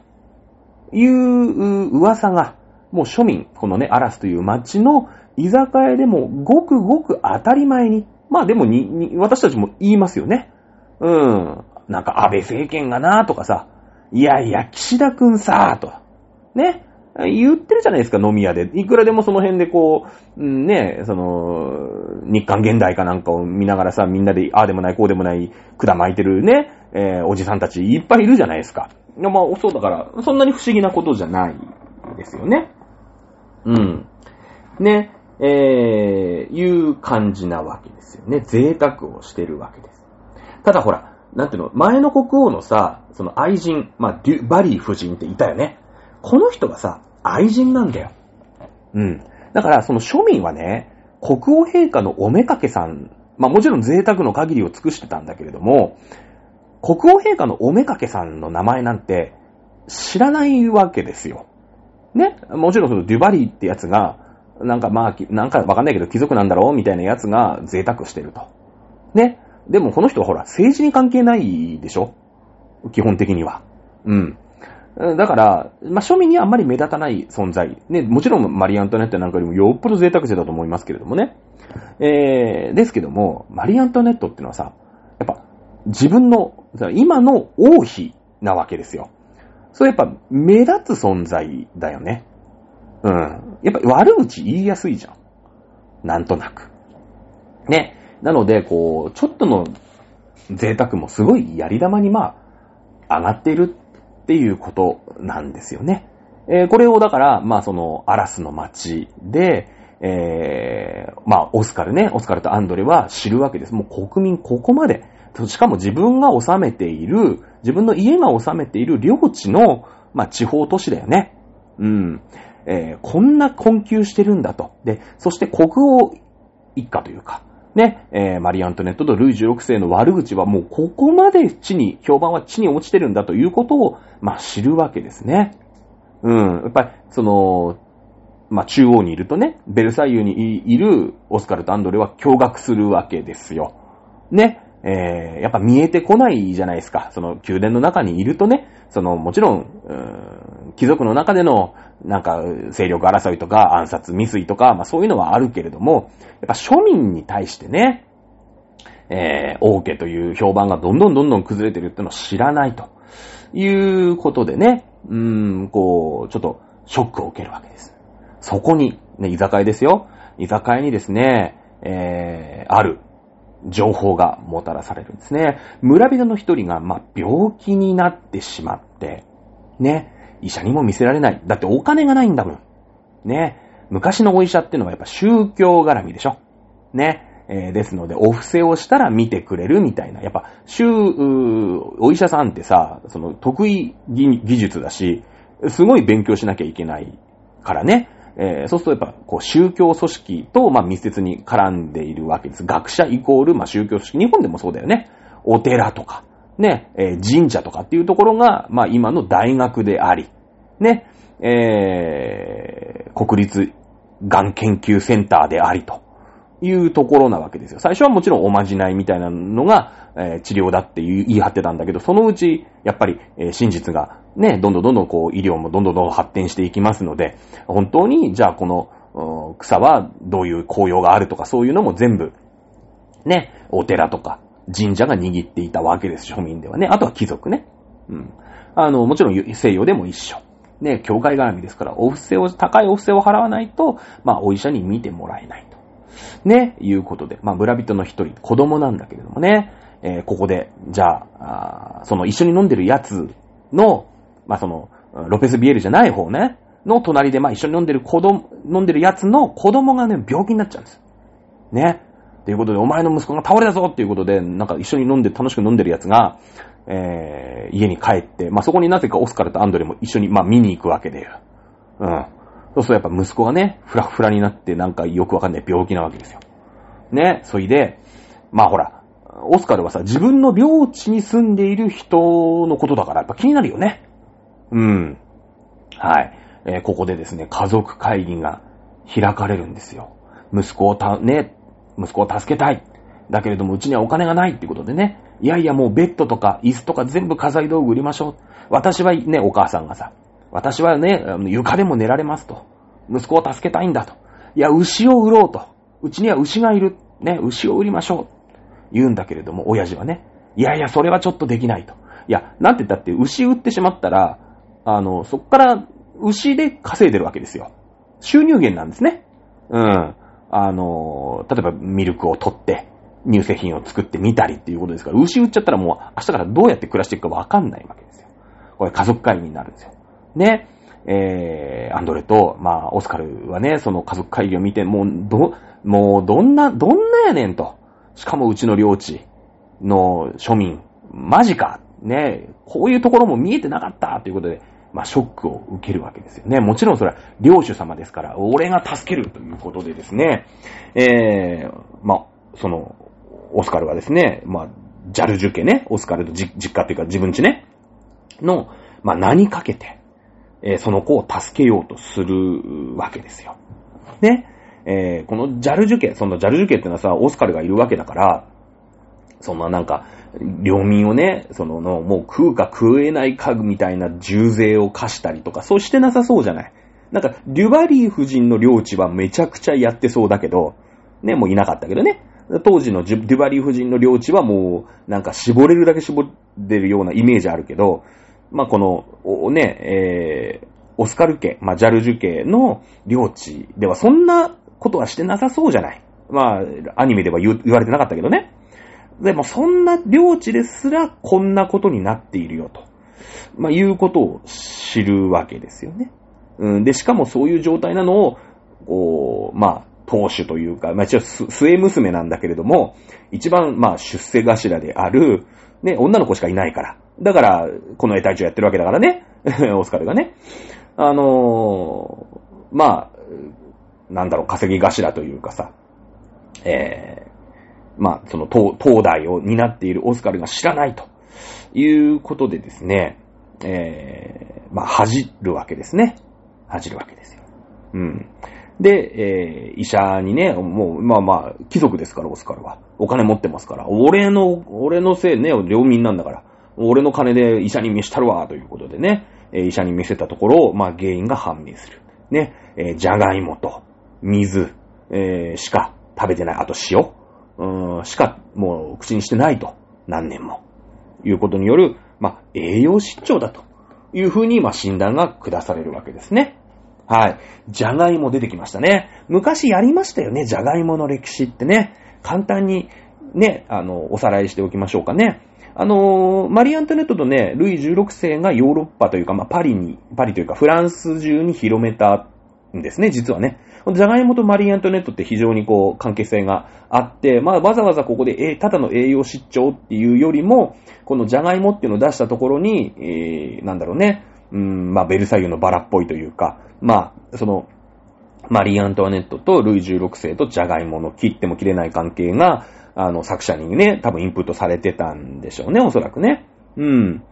A: いう噂が、もう庶民、このね、アラスという町の居酒屋でもごくごく当たり前に、まあでもに、に私たちも言いますよね。うん。なんか安倍政権がなとかさ、いやいや、岸田くんさと。ね。言ってるじゃないですか、飲み屋で。いくらでもその辺でこう、んね、その、日韓現代かなんかを見ながらさ、みんなで、ああでもない、こうでもない、管巻いてるね、えー、おじさんたちいっぱいいるじゃないですか。まあ、そうだから、そんなに不思議なことじゃないですよね。うん。ね、えー、いう感じなわけですよね。贅沢をしてるわけです。ただほら、なんていうの、前の国王のさ、その愛人、まあ、デュ、バリー夫人っていたよね。この人がさ、愛人なんだよ。うん。だから、その庶民はね、国王陛下のおめかけさん、まあもちろん贅沢の限りを尽くしてたんだけれども、国王陛下のおめかけさんの名前なんて知らないわけですよ。ね？もちろんそのデュバリーってやつが、なんかまあ、なんかわかんないけど貴族なんだろうみたいなやつが贅沢してると。ね。でもこの人はほら、政治に関係ないでしょ？基本的には。うん。だから、まあ、庶民にはあんまり目立たない存在。ね、もちろんマリー・アントネットなんかよりもよっぽど贅沢してたと思いますけれどもね。えー、ですけども、マリー・アントネットってのはさ、やっぱ、自分の、今の王妃なわけですよ。それやっぱ、目立つ存在だよね。うん。やっぱ悪口言いやすいじゃん。なんとなく。ね。なので、こう、ちょっとの贅沢もすごいやり玉にまあ、上がっているっていうことなんですよね。えー、これをだから、まあその、アラスの街で、えー、まあオスカルね、オスカルとアンドレは知るわけです。もう国民ここまで、しかも自分が治めている、自分の家が治めている領地の、まあ地方都市だよね。うん。えー、こんな困窮してるんだと。で、そして国王一家というか、ね、えー、マリー・アントネットとルイ16世の悪口はもうここまで地に、評判は地に落ちてるんだということを、まあ、知るわけですね。うん。やっぱり、その、まあ、中央にいるとね、ベルサイユにいるオスカルとアンドレは驚愕するわけですよ。ね。えー、やっぱ見えてこないじゃないですか。その宮殿の中にいるとね、その、もちろん、うん貴族の中での、なんか、勢力争いとか、暗殺未遂とか、まあそういうのはあるけれども、やっぱ庶民に対してね、えー、王家という評判がどんどんどんどん崩れてるってのを知らないということでね、うーん、こう、ちょっとショックを受けるわけです。そこに、ね、居酒屋ですよ。居酒屋にですね、えー、ある情報がもたらされるんですね。村人の一人が、まあ、病気になってしまって、ね、医者にも見せられない。だってお金がないんだもん。ね、昔のお医者っていうのはやっぱ宗教絡みでしょ。ね。えー、ですので、お布施をしたら見てくれるみたいな。やっぱ、宗、お医者さんってさ、その得意技術だし、すごい勉強しなきゃいけないからね。えー、そうするとやっぱ、こう、宗教組織と、まあ、密接に絡んでいるわけです。学者イコール、まあ、宗教組織。日本でもそうだよね。お寺とか、ね、えー、神社とかっていうところが、まあ、今の大学であり、ね、えー、国立がん研究センターでありというところなわけですよ。最初はもちろんおまじないみたいなのが、えー、治療だって言い張ってたんだけど、そのうち、やっぱり、えー、真実がね、どんどんどんどんこう、医療もどんどんどんどん発展していきますので、本当に、じゃあこの、草はどういう紅葉があるとかそういうのも全部、ね、お寺とか神社が握っていたわけです、庶民ではね。あとは貴族ね。うん。あの、もちろん西洋でも一緒。ね、教会絡みですから、お布施を、高いお布施を払わないと、まあ、お医者に見てもらえないと。ね、いうことで、まあ、村人の一人、子供なんだけれどもね、えー、ここで、じゃああ、その一緒に飲んでるやつの、まあ、その、ロペスビエルじゃない方ね、の隣で、まあ、一緒に飲んでる子供、飲んでるやつの子供がね、病気になっちゃうんです。ね。ということで、お前の息子が倒れたぞっていうことで、なんか一緒に飲んで、楽しく飲んでるやつが、えー、家に帰って、まあ、そこになぜかオスカルとアンドレも一緒に、まあ、見に行くわけで。うん。そうするとやっぱ息子がね、フラフラになってなんかよくわかんない病気なわけですよ。ね、そいで、まあほら、オスカルはさ、自分の領地に住んでいる人のことだからやっぱ気になるよね。うん。はい。えー、ここでですね、家族会議が開かれるんですよ。息子をた、ね、息子を助けたい。だけれども、うちにはお金がないってことでね、いやいやもうベッドとか椅子とか全部家財道具売りましょう。私はね、お母さんがさ、私はね、床でも寝られますと。息子を助けたいんだと。いや、牛を売ろうと。うちには牛がいる。ね、牛を売りましょう。言うんだけれども、親父はね、いやいや、それはちょっとできないと。いや、なんて言ったって、牛売ってしまったら、あの、そっから牛で稼いでるわけですよ。収入源なんですね。うん。あの、例えばミルクを取って、乳製品を作ってみたりっていうことですから、牛売っちゃったらもう明日からどうやって暮らしていくかわかんないわけですよ。これ家族会議になるんですよ。ね。えー、アンドレと、まあ、オスカルはね、その家族会議を見て、もう、ど、もう、どんな、どんなやねんと。しかもうちの領地の庶民、マジか。ね、こういうところも見えてなかったということで、まあ、ショックを受けるわけですよね。もちろんそれは領主様ですから、俺が助けるということでですね、えー、まあ、その、オスカルはですね、まあ、ジャルジュ家ね、オスカルと実家っていうか自分家ね、の、まあ、名にかけて、えー、その子を助けようとするわけですよ。ね。えー、このジャルジュ家、そのジャルジュ家ってのはさ、オスカルがいるわけだから、そんななんか、領民をね、そのの、もう食うか食えないかみたいな重税を課したりとか、そうしてなさそうじゃない。なんか、デュバリー夫人の領地はめちゃくちゃやってそうだけど、ね、もういなかったけどね。当時のデュバリー夫人の領地はもう、なんか絞れるだけ絞れるようなイメージあるけど、まあ、この、ね、えー、オスカル家、まあ、ジャルジュ家の領地ではそんなことはしてなさそうじゃない。まあ、アニメでは言われてなかったけどね。でも、そんな領地ですらこんなことになっているよと。まあ、いうことを知るわけですよね。うん。で、しかもそういう状態なのを、こう、まあ、当主というか、まあ、一応末娘なんだけれども、一番、まあ、出世頭である、ね、女の子しかいないから。だから、この絵隊長やってるわけだからね。オスカルがね。あのー、まあ、なんだろう、稼ぎ頭というかさ、えー、まあ、その東、東大を担っているオスカルが知らないということでですね、えー、まあ、恥じるわけですね。恥じるわけですよ。うん。で、えー、医者にね、もう、まあまあ、貴族ですから、オスカルは。お金持ってますから。俺の、俺のせいね、領民なんだから。俺の金で医者に見したるわ、ということでね、えー、医者に見せたところを、まあ原因が判明する。ね、えー、じゃがいもと、水、えー、しか食べてない。あと塩、うん、しかもう口にしてないと。何年も。いうことによる、まあ、栄養失調だというふうに、まあ、診断が下されるわけですね。はい。じゃがいも出てきましたね。昔やりましたよね、じゃがいもの歴史ってね。簡単に、ね、あの、おさらいしておきましょうかね。あのー、マリ・アントネットとね、ルイ16世がヨーロッパというか、まあ、パリに、パリというかフランス中に広めたんですね、実はね。ジャガイモとマリー・アントネットって非常にこう、関係性があって、まあ、わざわざここで、え、ただの栄養失調っていうよりも、このジャガイモっていうのを出したところに、えー、なんだろうね、うん、まあ、ベルサイユのバラっぽいというか、まあ、その、マリー・アントワネットとルイ16世とジャガイモの切っても切れない関係が、あの、作者にね、多分インプットされてたんでしょうね、おそらくね。うん。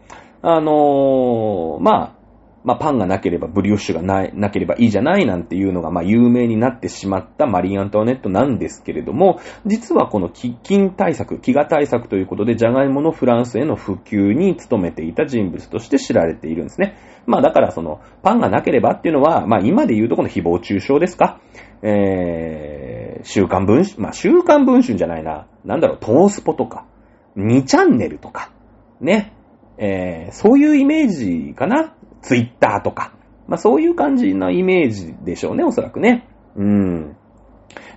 A: あのー、まあ、まあ、パンがなければブリオッシュがない、なければいいじゃないなんていうのが、まあ、有名になってしまったマリー・アントワネットなんですけれども、実はこの飢饉対策、飢餓対策ということで、ジャガイモのフランスへの普及に努めていた人物として知られているんですね。まあ、だからその、パンがなければっていうのは、まあ、今で言うとこの誹謗中傷ですか？えー、週刊文春、まあ、週刊文春じゃないな。なんだろう、トースポとか、2チャンネルとか、ね。えー、そういうイメージかな？ツイッターとか。まあそういう感じのイメージでしょうね、おそらくね。うん。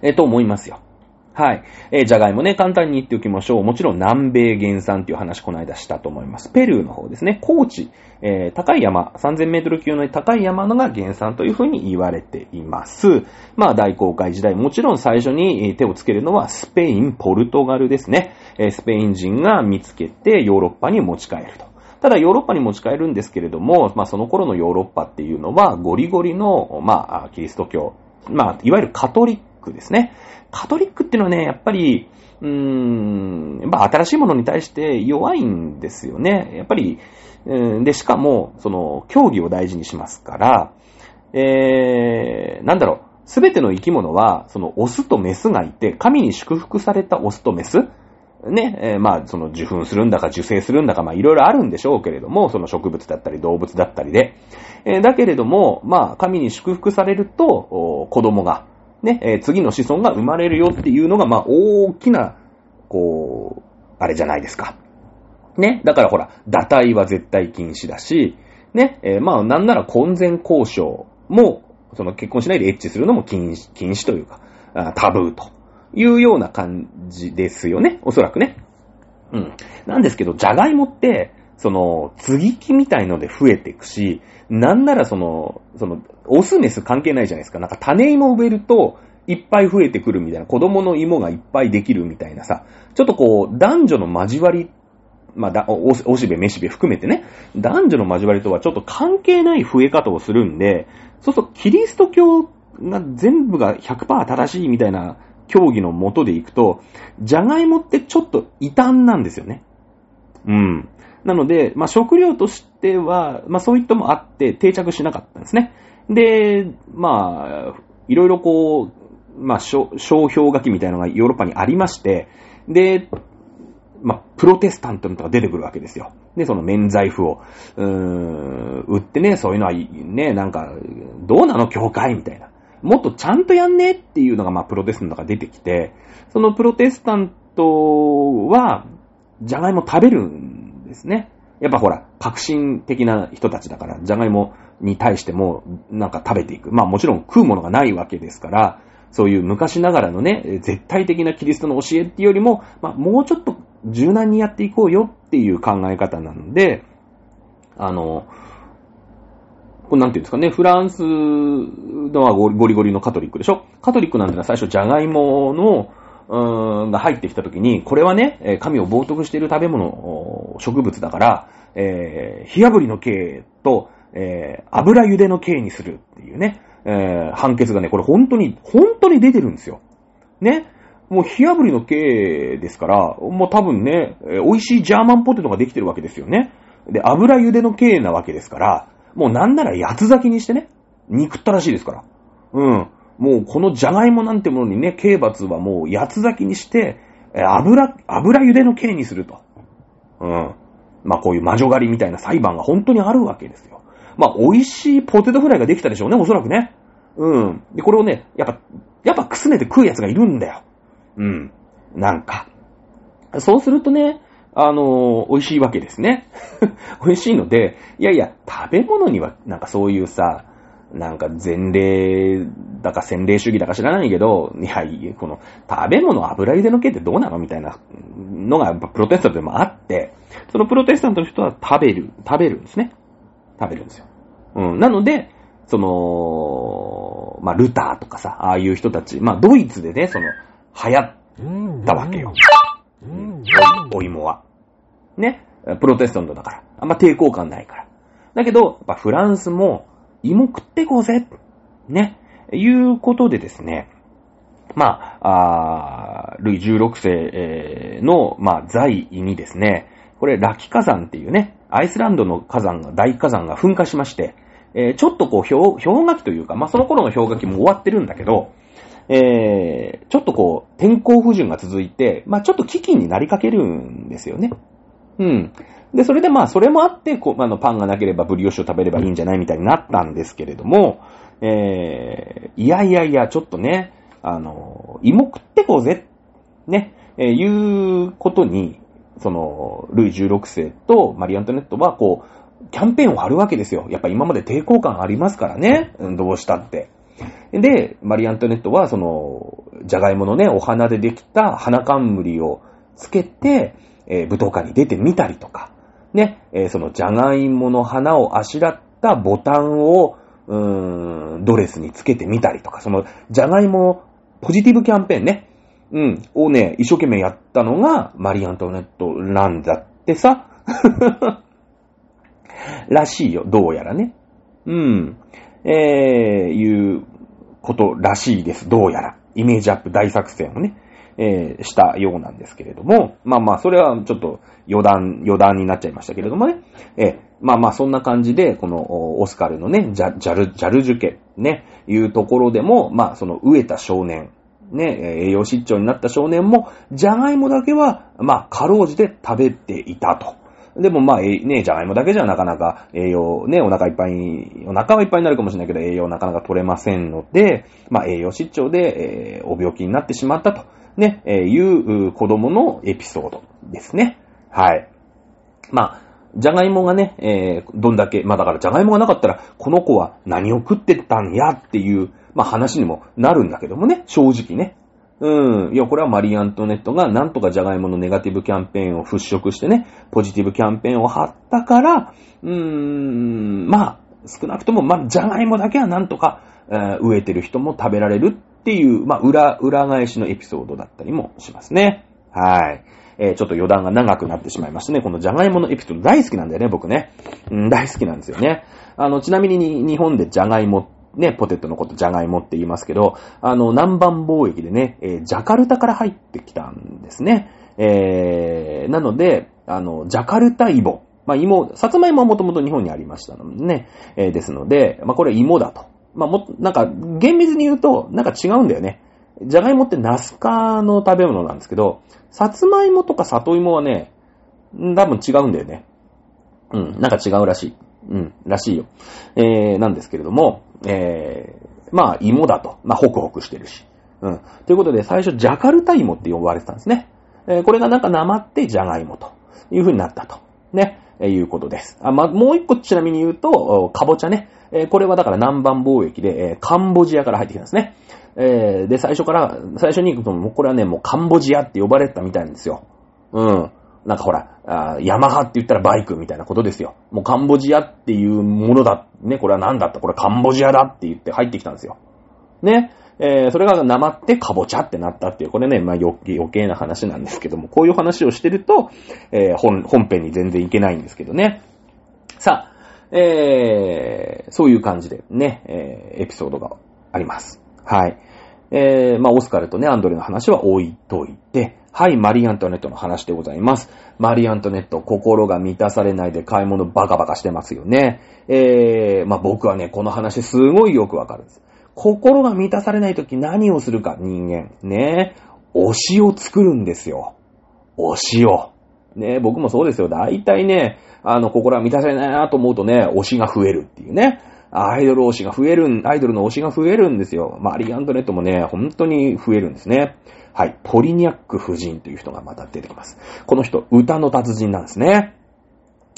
A: えー、と思いますよ。はい。えー、じゃがいもね、簡単に言っておきましょう。もちろん南米原産っていう話この間したと思います。ペルーの方ですね。高知、えー、高い山、3000メートル級の高い山のが原産というふうに言われています。まあ大航海時代、もちろん最初に手をつけるのはスペイン、ポルトガルですね。えー、スペイン人が見つけてヨーロッパに持ち帰ると。ただヨーロッパに持ち帰るんですけれども、まあその頃のヨーロッパっていうのはゴリゴリの、まあキリスト教、まあいわゆるカトリックですね。カトリックっていうのはね、やっぱり、うーん、やっぱ新しいものに対して弱いんですよね。やっぱり、で、しかも、その、競技を大事にしますから、えー、なんだろう、すべての生き物は、その、オスとメスがいて、神に祝福されたオスとメス、ね、えー、まあ、その受粉するんだか受精するんだか、まあ、いろいろあるんでしょうけれども、その植物だったり動物だったりで。えー、だけれども、まあ、神に祝福されると、子供が、ね、えー、次の子孫が生まれるよっていうのが、まあ、大きな、こう、あれじゃないですか。ね。だからほら、堕胎は絶対禁止だし、ね。えまあ、なんなら婚前交渉も、その結婚しないでエッチするのも禁止、禁止というか、タブーというような感じですよね。おそらくね。うん。なんですけど、じゃがいもって、その、継ぎ木みたいので増えていくし、なんならその、その、オスメス関係ないじゃないですか。なんか種芋植えると、いっぱい増えてくるみたいな、子供の芋がいっぱいできるみたいなさ、ちょっとこう、男女の交わり、まあ、だお、おおしべ、めしべ含めてね、男女の交わりとはちょっと関係ない増え方をするんで、そうするとキリスト教が全部が100%正しいみたいな教義のもとでいくと、じゃがいもってちょっと異端なんですよね。うん。なので、まあ、食料としては、まあ、そういったもあって定着しなかったんですね。で、まあ、いろいろこう、まあ、商商標書きみたいなのがヨーロッパにありまして、で、まあ、プロテスタントのとか出てくるわけですよ。で、その免罪符を、うーん、売ってね、そういうのはね、なんか、どうなの？教会みたいな。もっとちゃんとやんねっていうのが、まあ、プロテスタントが出てきて、そのプロテスタントは、じゃがいも食べるんですね。やっぱほら、革新的な人たちだから、じゃがいもに対しても、なんか食べていく。まあもちろん食うものがないわけですから、そういう昔ながらのね、絶対的なキリストの教えっていうよりも、まあもうちょっと柔軟にやっていこうよっていう考え方なので、あの、これなんていうんですかね、フランスのはゴリゴリのカトリックでしょ？カトリックなんてのは最初ジャガイモの、うーん、が入ってきたときに、これはね、神を冒涜している食べ物、植物だから、えー、火炙りの刑と、えー、油茹での刑にするっていうね、えー、判決がね、これ本当に、本当に出てるんですよ。ね？もう火炙りの刑ですから、もう多分ね、美味しいジャーマンポテトができてるわけですよね。で、油茹での刑なわけですから、もうなんなら八つ咲きにしてね、憎ったらしいですから。うん。もうこのジャガイモなんてものにね、刑罰はもう八つ咲きにして、油、油茹での刑にすると。うん。まあこういう魔女狩りみたいな裁判が本当にあるわけですよ。まあ美味しいポテトフライができたでしょうね、おそらくね。うん。で、これをね、やっぱ、やっぱくすねて食うやつがいるんだよ。うん。なんか。そうするとね、あのー美味しいわけですね。美味しいので、いやいや、食べ物には、なんかそういうさ、なんか前例だか洗礼主義だか知らないけど、いや、いやこの食べ物油茹での系ってどうなのみたいなのがプロテスタントでもあって、そのプロテスタントの人は食べる、食べるんですね。食べるんですよ。うん。なので、その、まあ、ルターとかさ、ああいう人たち、まあ、ドイツでね、その、流行ったわけよ。うんおお芋は。ね。プロテスタントだから。あんま抵抗感ないから。だけど、やっぱフランスも、芋食ってこうぜ。ね。いうことでですね。まあ、あールイ16世の、まあ、在位にですね、これ、ラキ火山っていうね、アイスランドの火山が、大火山が噴火しまして、えーちょっとこう、氷、氷河期というか、まあ、その頃の氷河期も終わってるんだけど、えーちょっとこう、天候不順が続いて、まあ、ちょっと危機になりかけるんですよね。うん。で、それでまあ、それもあって、こう、あの、パンがなければブリオッシュを食べればいいんじゃないみたいになったんですけれども、えーいやいやいや、ちょっとね、あの、芋食ってこうぜ、ね、えーいうことに、その、ルイ16世とマリ・アントネットは、こう、キャンペーンを張るわけですよ。やっぱ今まで抵抗感ありますからね。どうしたって。で、マリ・アントネットは、その、じゃがいものね、お花でできた花冠をつけて、えー舞踏会に出てみたりとか、ね、えーそのじゃがいもの花をあしらったボタンを、うーん、ドレスにつけてみたりとか、その、じゃがいもポジティブキャンペーンね、うん、をね、一生懸命やったのが、マリー・アントネットなんだってさ。らしいよ、どうやらね。うん。えー、いうことらしいです、どうやら。イメージアップ大作戦をね、えーしたようなんですけれども、まあまあ、それはちょっと余談、余談になっちゃいましたけれどもね、えーまあまあ、そんな感じで、このオスカルのね、ジャジャル、ジャルジュ家、ね、いうところでも、まあ、その飢えた少年、ね、栄養失調になった少年も、じゃがいもだけは、まあ、かろうじて食べていたと。でもまあ、えね、じゃがいもだけじゃなかなか栄養、ね、お腹いっぱい、お腹はいっぱいになるかもしれないけど、栄養なかなか取れませんので、まあ、栄養失調で、えーお病気になってしまったと、ね、えーいうう子供のエピソードですね。はい。まあ、じゃがいもがね、えー、どんだけ、まあだからじゃがいもがなかったら、この子は何を食ってたんや？っていう、まあ話にもなるんだけどもね、正直ね。うん。いや、これはマリー・アントネットがなんとかジャガイモのネガティブキャンペーンを払拭してね、ポジティブキャンペーンを張ったから、うーん、まあ、少なくとも、まあ、ジャガイモだけはなんとか、えー、植えてる人も食べられるっていう、まあ、裏、裏返しのエピソードだったりもしますね。はい。えー、ちょっと余談が長くなってしまいましたね。このジャガイモのエピソード大好きなんだよね、僕ね。うん、大好きなんですよね。あの、ちなみに日本でジャガイモね、ポテトのことジャガイモって言いますけど、あの、南蛮貿易でね、えー、ジャカルタから入ってきたんですね。えー、なので、あの、ジャカルタイボ。まあ、芋、さつまいもはもともと日本にありましたのでね、えー、ですので、まあ、これ芋だと。まあ、も、なんか、厳密に言うと、なんか違うんだよね。じゃがいもってナス科の食べ物なんですけど、さつまいもとか里芋はね、多分違うんだよね。うん、なんか違うらしい。うん、らしいよ。えー、なんですけれども、えー、まあ、芋だと。まあ、ホクホクしてるし。うん。ということで、最初、ジャカルタ芋って呼ばれてたんですね。えー、これがなんか生ってジャガイモという風になったと。ね。え、いうことです。あ、ま、もう一個ちなみに言うと、かぼちゃね。え、これはだから南蛮貿易で、え、カンボジアから入ってきたんですね。え、で、最初から、最初に行くと、もうこれはね、もうカンボジアって呼ばれてたみたいなんですよ。うん。なんかほら、あヤマハって言ったらバイクみたいなことですよ。もうカンボジアっていうものだ。ね、これは何だった？これカンボジアだって言って入ってきたんですよ。ね。えー、それが生ってカボチャってなったっていう、これね、まあ余計な話なんですけども、こういう話をしてると、えー、本、本編に全然いけないんですけどね。さあ、えー、そういう感じでね、えー、エピソードがあります。はい。えー、まあ、オスカルとね、アンドレの話は置いといて、はい、マリー・アントネットの話でございます。マリー・アントネット、心が満たされないで買い物バカバカしてますよね。えー、まあ、僕はね、この話すごいよくわかるんです。心が満たされないとき何をするか、人間。ね。推しを作るんですよ。推しを。ね、僕もそうですよ。大体ね、あの、心が満たされないなと思うとね、推しが増えるっていうね。アイドル推しが増えるアイドルの推しが増えるんですよ。マリー・アントネットもね、本当に増えるんですね。はい。ポリニャック夫人という人がまた出てきます。この人、歌の達人なんですね。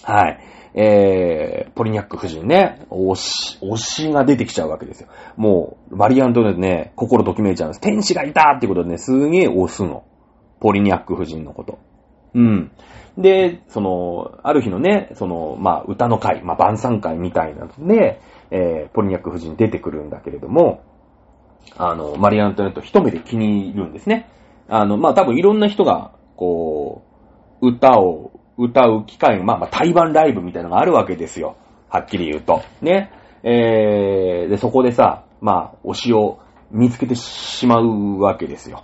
A: はい。えー、ポリニャック夫人ね、推し、推しが出てきちゃうわけですよ。もう、マリ・アントネットね、心ときめいちゃうんです。天使がいたってことでね、すげえ推すの。ポリニャック夫人のこと。うん。で、その、ある日のね、その、まあ、歌の会、まあ、晩餐会みたいなので、えー、ポリニャック夫人出てくるんだけれども、あの、マリアントネット一目で気に入るんですね。あの、まあ、多分いろんな人が、こう、歌を歌う機会、まあ、まあ、台湾ライブみたいなのがあるわけですよ。はっきり言うと。ね。えー、で、そこでさ、まあ、推しを見つけてしまうわけですよ。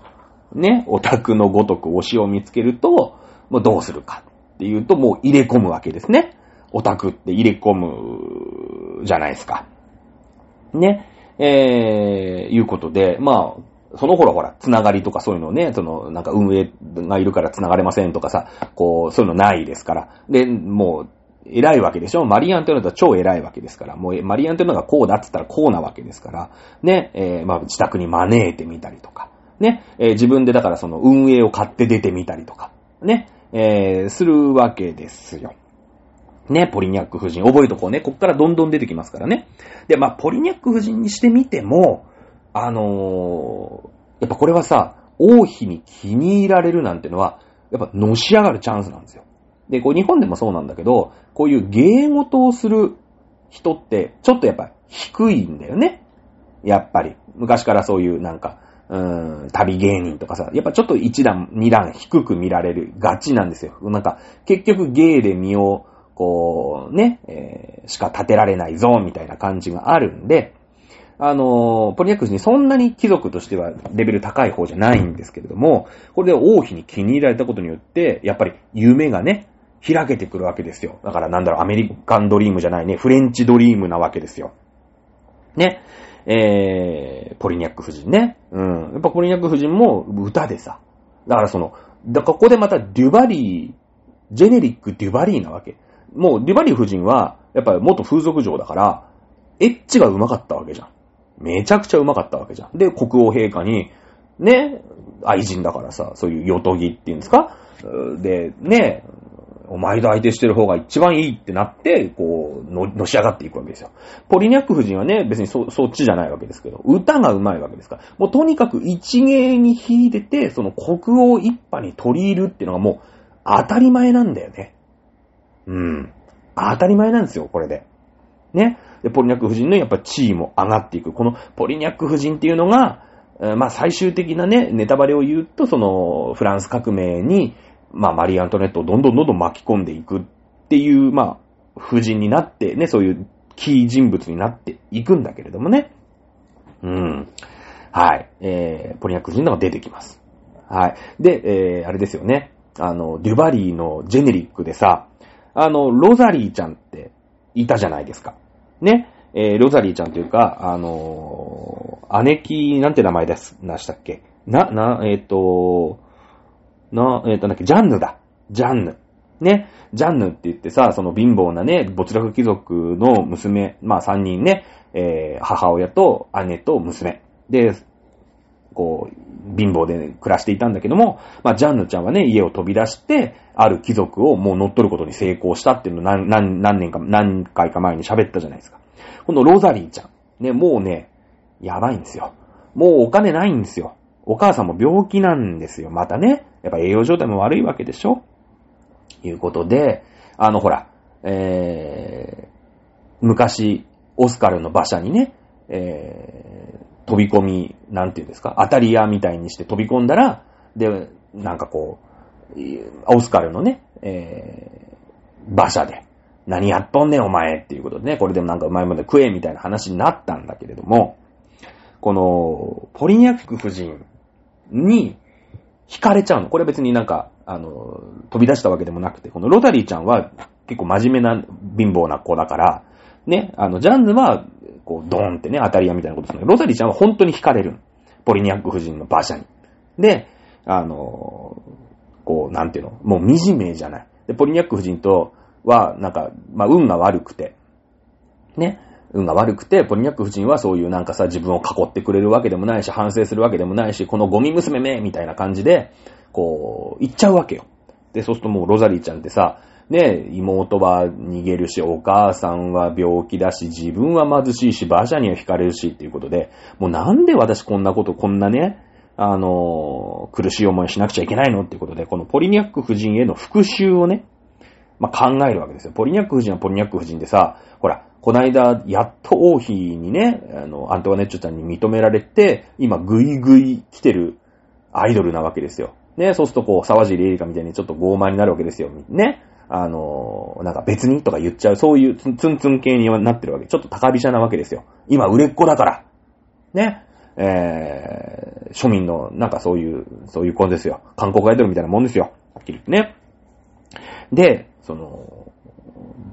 A: ね。オタクのごとく推しを見つけると、もうどうするかっていうと、もう入れ込むわけですね。オタクって入れ込むじゃないですか。ね。えー、いうことで、まあ、その頃ほら、つながりとかそういうのね、その、なんか運営がいるからつながれませんとかさ、こう、そういうのないですから。で、もう、偉いわけでしょ？マリアンテノは超偉いわけですから。もう、マリアンテノがこうだって言ったらこうなわけですから。ね、えー、まあ、自宅に招いてみたりとか。ね、えー、自分でだからその運営を買って出てみたりとか。ね、えー、するわけですよ。ね、ポリニャック夫人。覚えとこうね。こっからどんどん出てきますからね。で、まあ、ポリニャック夫人にしてみても、あのー、やっぱこれはさ、王妃に気に入られるなんてのは、やっぱのし上がるチャンスなんですよ。で、こう日本でもそうなんだけど、こういう芸事をする人って、ちょっとやっぱ低いんだよね。やっぱり。昔からそういうなんか、うーん、旅芸人とかさ、やっぱちょっと一段、二段低く見られるガチなんですよ。なんか、結局芸で身をこう、ね、えー、しか立てられないぞ、みたいな感じがあるんで、あの、ポリニャックスにそんなに貴族としてはレベル高い方じゃないんですけれども、これで王妃に気に入られたことによって、やっぱり夢がね、開けてくるわけですよ。だからなんだろう、アメリカンドリームじゃないね、フレンチドリームなわけですよ。ね。えー、ポリニャック夫人ね。うん。やっぱポリニャック夫人も歌でさ。だからその、だここでまたデュバリー、ジェネリックデュバリーなわけ。もう、デュバリー夫人は、やっぱり元風俗嬢だから、エッチが上手かったわけじゃん。めちゃくちゃ上手かったわけじゃん。で、国王陛下に、ね、愛人だからさ、そういうヨトギっていうんですか？で、ね、お前と相手してる方が一番いいってなって、こう、の、のし上がっていくわけですよ。ポリニャック夫人はね、別にそ、そっちじゃないわけですけど、歌が上手いわけですから。もうとにかく一芸に弾いてて、その国王一派に取り入るっていうのがもう当たり前なんだよね。うん。当たり前なんですよ、これで。ね。で、ポリニャック夫人のやっぱ地位も上がっていく。このポリニャック夫人っていうのが、まあ最終的なね、ネタバレを言うと、その、フランス革命に、まあマリー・アントネットをどんどんどんどん巻き込んでいくっていう、まあ、夫人になってね、そういうキー人物になっていくんだけれどもね。うん。はい。えー、ポリニャック夫人のが出てきます。はい。で、えー、あれですよね。あの、デュバリーのジェネリックでさ、あの、ロザリーちゃんっていたじゃないですか。ね。えー、ロザリーちゃんというか、あのー、姉貴、なんて名前です、なしたっけ？な、な、えっ、ー、と、な、えっ、と、なんだっけ、ジャンヌだ。ジャンヌ。ね。ジャンヌって言ってさ、その貧乏なね、没落貴族の娘、まあ三人ね、えー、母親と姉と娘。で、こう、貧乏で暮らしていたんだけども、まあ、ジャンヌちゃんはね、家を飛び出して、ある貴族をもう乗っ取ることに成功したっていうのを何、何、何年か、何回か前に喋ったじゃないですか。このロザリーちゃん。ね、もうね、やばいんですよ。もうお金ないんですよ。お母さんも病気なんですよ。またね。やっぱ栄養状態も悪いわけでしょいうことで、あの、ほら、えー、昔、オスカルの馬車にね、えー、飛び込み、なんていうんですか、当たり屋みたいにして飛び込んだら、で、なんかこう、オスカルのね、えー、馬車で、何やっとんねんお前っていうことでね、これでもなんかうまいもので食えみたいな話になったんだけれども、この、ポリニャック夫人に惹かれちゃうの。これ別になんか、あの、飛び出したわけでもなくて、このロタリーちゃんは結構真面目な貧乏な子だから、ね、あの、ジャンヌは、こう、ドーンってね、当たり屋みたいなことするんだけど、ロタリーちゃんは本当に惹かれる。ポリニャック夫人の馬車に。で、あの、こう、なんていうの、もう惨めじゃない。で、ポリニャック夫人と、は、なんか、まあ、運が悪くて、ね、運が悪くて、ポリニャック夫人はそういうなんかさ、自分を囲ってくれるわけでもないし、反省するわけでもないし、このゴミ娘めみたいな感じで、こう、行っちゃうわけよ。で、そうするともうロザリーちゃんってさ、ね、妹は逃げるし、お母さんは病気だし、自分は貧しいし、馬車には惹かれるしっていうことで、もうなんで私こんなこと、こんなね、あの、苦しい思いしなくちゃいけないのっていうことで、このポリニャック夫人への復讐をね、まあ、考えるわけですよ。ポリニャック夫人はポリニャック夫人でさ、ほら、こないだ、やっと王妃にね、あの、アントワネッチョちゃんに認められて、今、ぐいぐい来てるアイドルなわけですよ。ね、そうするとこう、沢尻エリカみたいにちょっと傲慢になるわけですよ。ね。あの、なんか別にとか言っちゃう、そういうツンツン系になってるわけ。ちょっと高飛車なわけですよ。今、売れっ子だから。ね。えー、庶民の、なんかそういう、そういう子ですよ。韓国アイドルみたいなもんですよ。はっきり言ってね。で、その、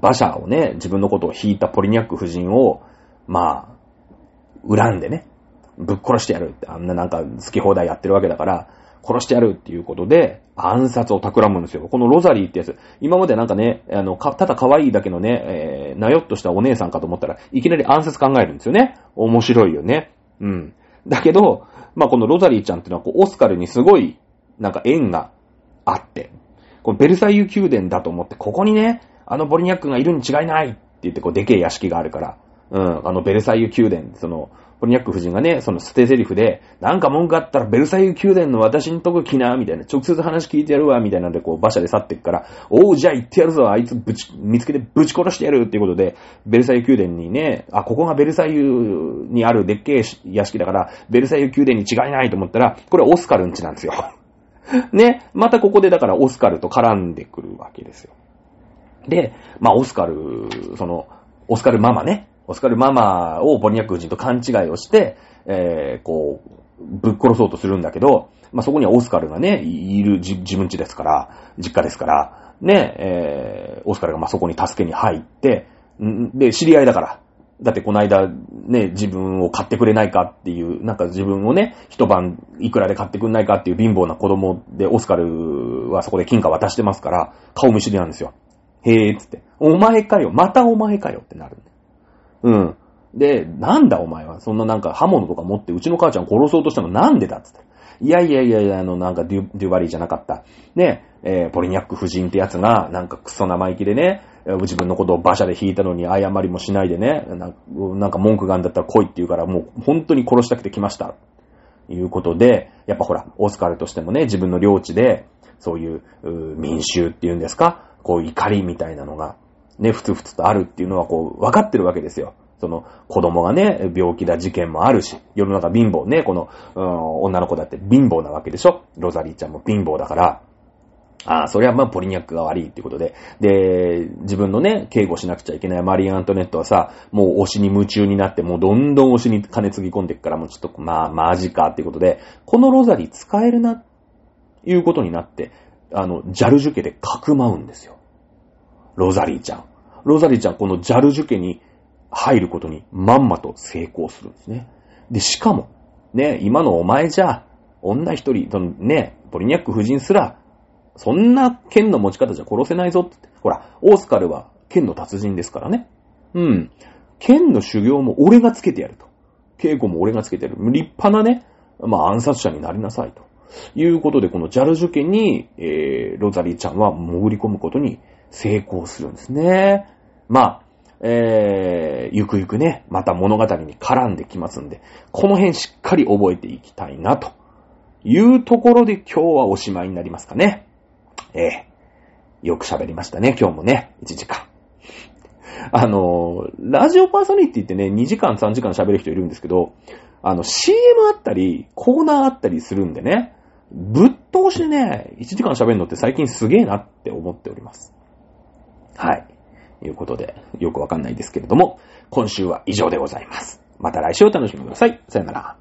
A: 馬車をね、自分のことを引いたポリニャック夫人を、まあ、恨んでね、ぶっ殺してやるって、あんななんか好き放題やってるわけだから、殺してやるっていうことで、暗殺を企むんですよ。このロザリーってやつ、今までなんかね、あの、ただ可愛いだけのね、えー、なよっとしたお姉さんかと思ったら、いきなり暗殺考えるんですよね。面白いよね。うん。だけど、まあ、このロザリーちゃんっていうのは、こう、オスカルにすごい、なんか縁があって、このベルサイユ宮殿だと思って、ここにね、あのボリニャックがいるに違いないって言って、こう、でけえ屋敷があるから、うん、あのベルサイユ宮殿、その、ボリニャック夫人がね、その捨て台詞で、なんか文句あったらベルサイユ宮殿の私んとこ来な、みたいな、直接話聞いてやるわ、みたいなんで、こう、馬車で去ってくから、おう、じゃあ行ってやるぞ、あいつぶち、見つけてぶち殺してやるっていうことで、ベルサイユ宮殿にね、あ、ここがベルサイユにあるでっけえ屋敷だから、ベルサイユ宮殿に違いないと思ったら、これオスカルんちなんですよ。ね、またここでだからオスカルと絡んでくるわけですよ。で、まあオスカル、その、オスカルママね、オスカルママをボニャック夫人と勘違いをして、えー、こう、ぶっ殺そうとするんだけど、まあそこにはオスカルがね、いる自分家ですから、実家ですから、ね、えー、オスカルがまそこに助けに入って、んで、知り合いだから、だってこの間、ね、自分を買ってくれないかっていう、なんか自分をね、一晩いくらで買ってくれないかっていう貧乏な子供で、オスカルはそこで金貨渡してますから、顔見知りなんですよ。へーっつって。お前かよ、またお前かよってなる。うん。で、なんだお前は、そんななんか刃物とか持ってうちの母ちゃん殺そうとしたのなんでだっつって。いやいやいやいや、あの、なんかデュデュバリーじゃなかった。ね、えー、ポリニャック夫人ってやつが、なんかクソ生意気でね、自分のことを馬車で引いたのに謝りもしないでね、なんか文句があるんだったら来いって言うから、もう本当に殺したくて来ました。いうことで、やっぱほら、オスカルとしてもね、自分の領地で、そういう民衆っていうんですか、こう怒りみたいなのが、ね、ふつふつとあるっていうのはこう、分かってるわけですよ。その、子供がね、病気だ事件もあるし、世の中貧乏ね、この、うん、女の子だって貧乏なわけでしょ？ロザリーちゃんも貧乏だから、ああ、それはまあポリニャックが悪いってことで。で、自分のね、警護しなくちゃいけないマリー・アントネットはさ、もう推しに夢中になって、もうどんどん推しに金つぎ込んでいくから、もうちょっと、まあ、マジかっていうことで、このロザリー使えるな、いうことになって、あの、ジャルジュ家でかくまうんですよ。ロザリーちゃん。ロザリーちゃん、このジャルジュ家に入ることにまんまと成功するんですね。で、しかも、ね、今のお前じゃ、女一人、ね、ポリニャック夫人すら、そんな剣の持ち方じゃ殺せないぞって。ほら、オースカルは剣の達人ですからね。うん。剣の修行も俺がつけてやると。稽古も俺がつけてやる。立派なね、まあ暗殺者になりなさいと。いうことで、このジャルジュ家に、えー、ロザリーちゃんは潜り込むことに成功するんですね。まあ、えー、ゆくゆくね、また物語に絡んできますんで、この辺しっかり覚えていきたいな、というところで今日はおしまいになりますかね。えー、よく喋りましたね、今日もね、1時間。あの、ラジオパーソナリティってね、2時間3時間喋る人いるんですけど、あの、CM あったり、コーナーあったりするんでね、ぶっ通しでね、1時間喋るのって最近すげえなって思っております。はい。いうことで、よくわかんないですけれども、今週は以上でございます。また来週お楽しみください。さよなら。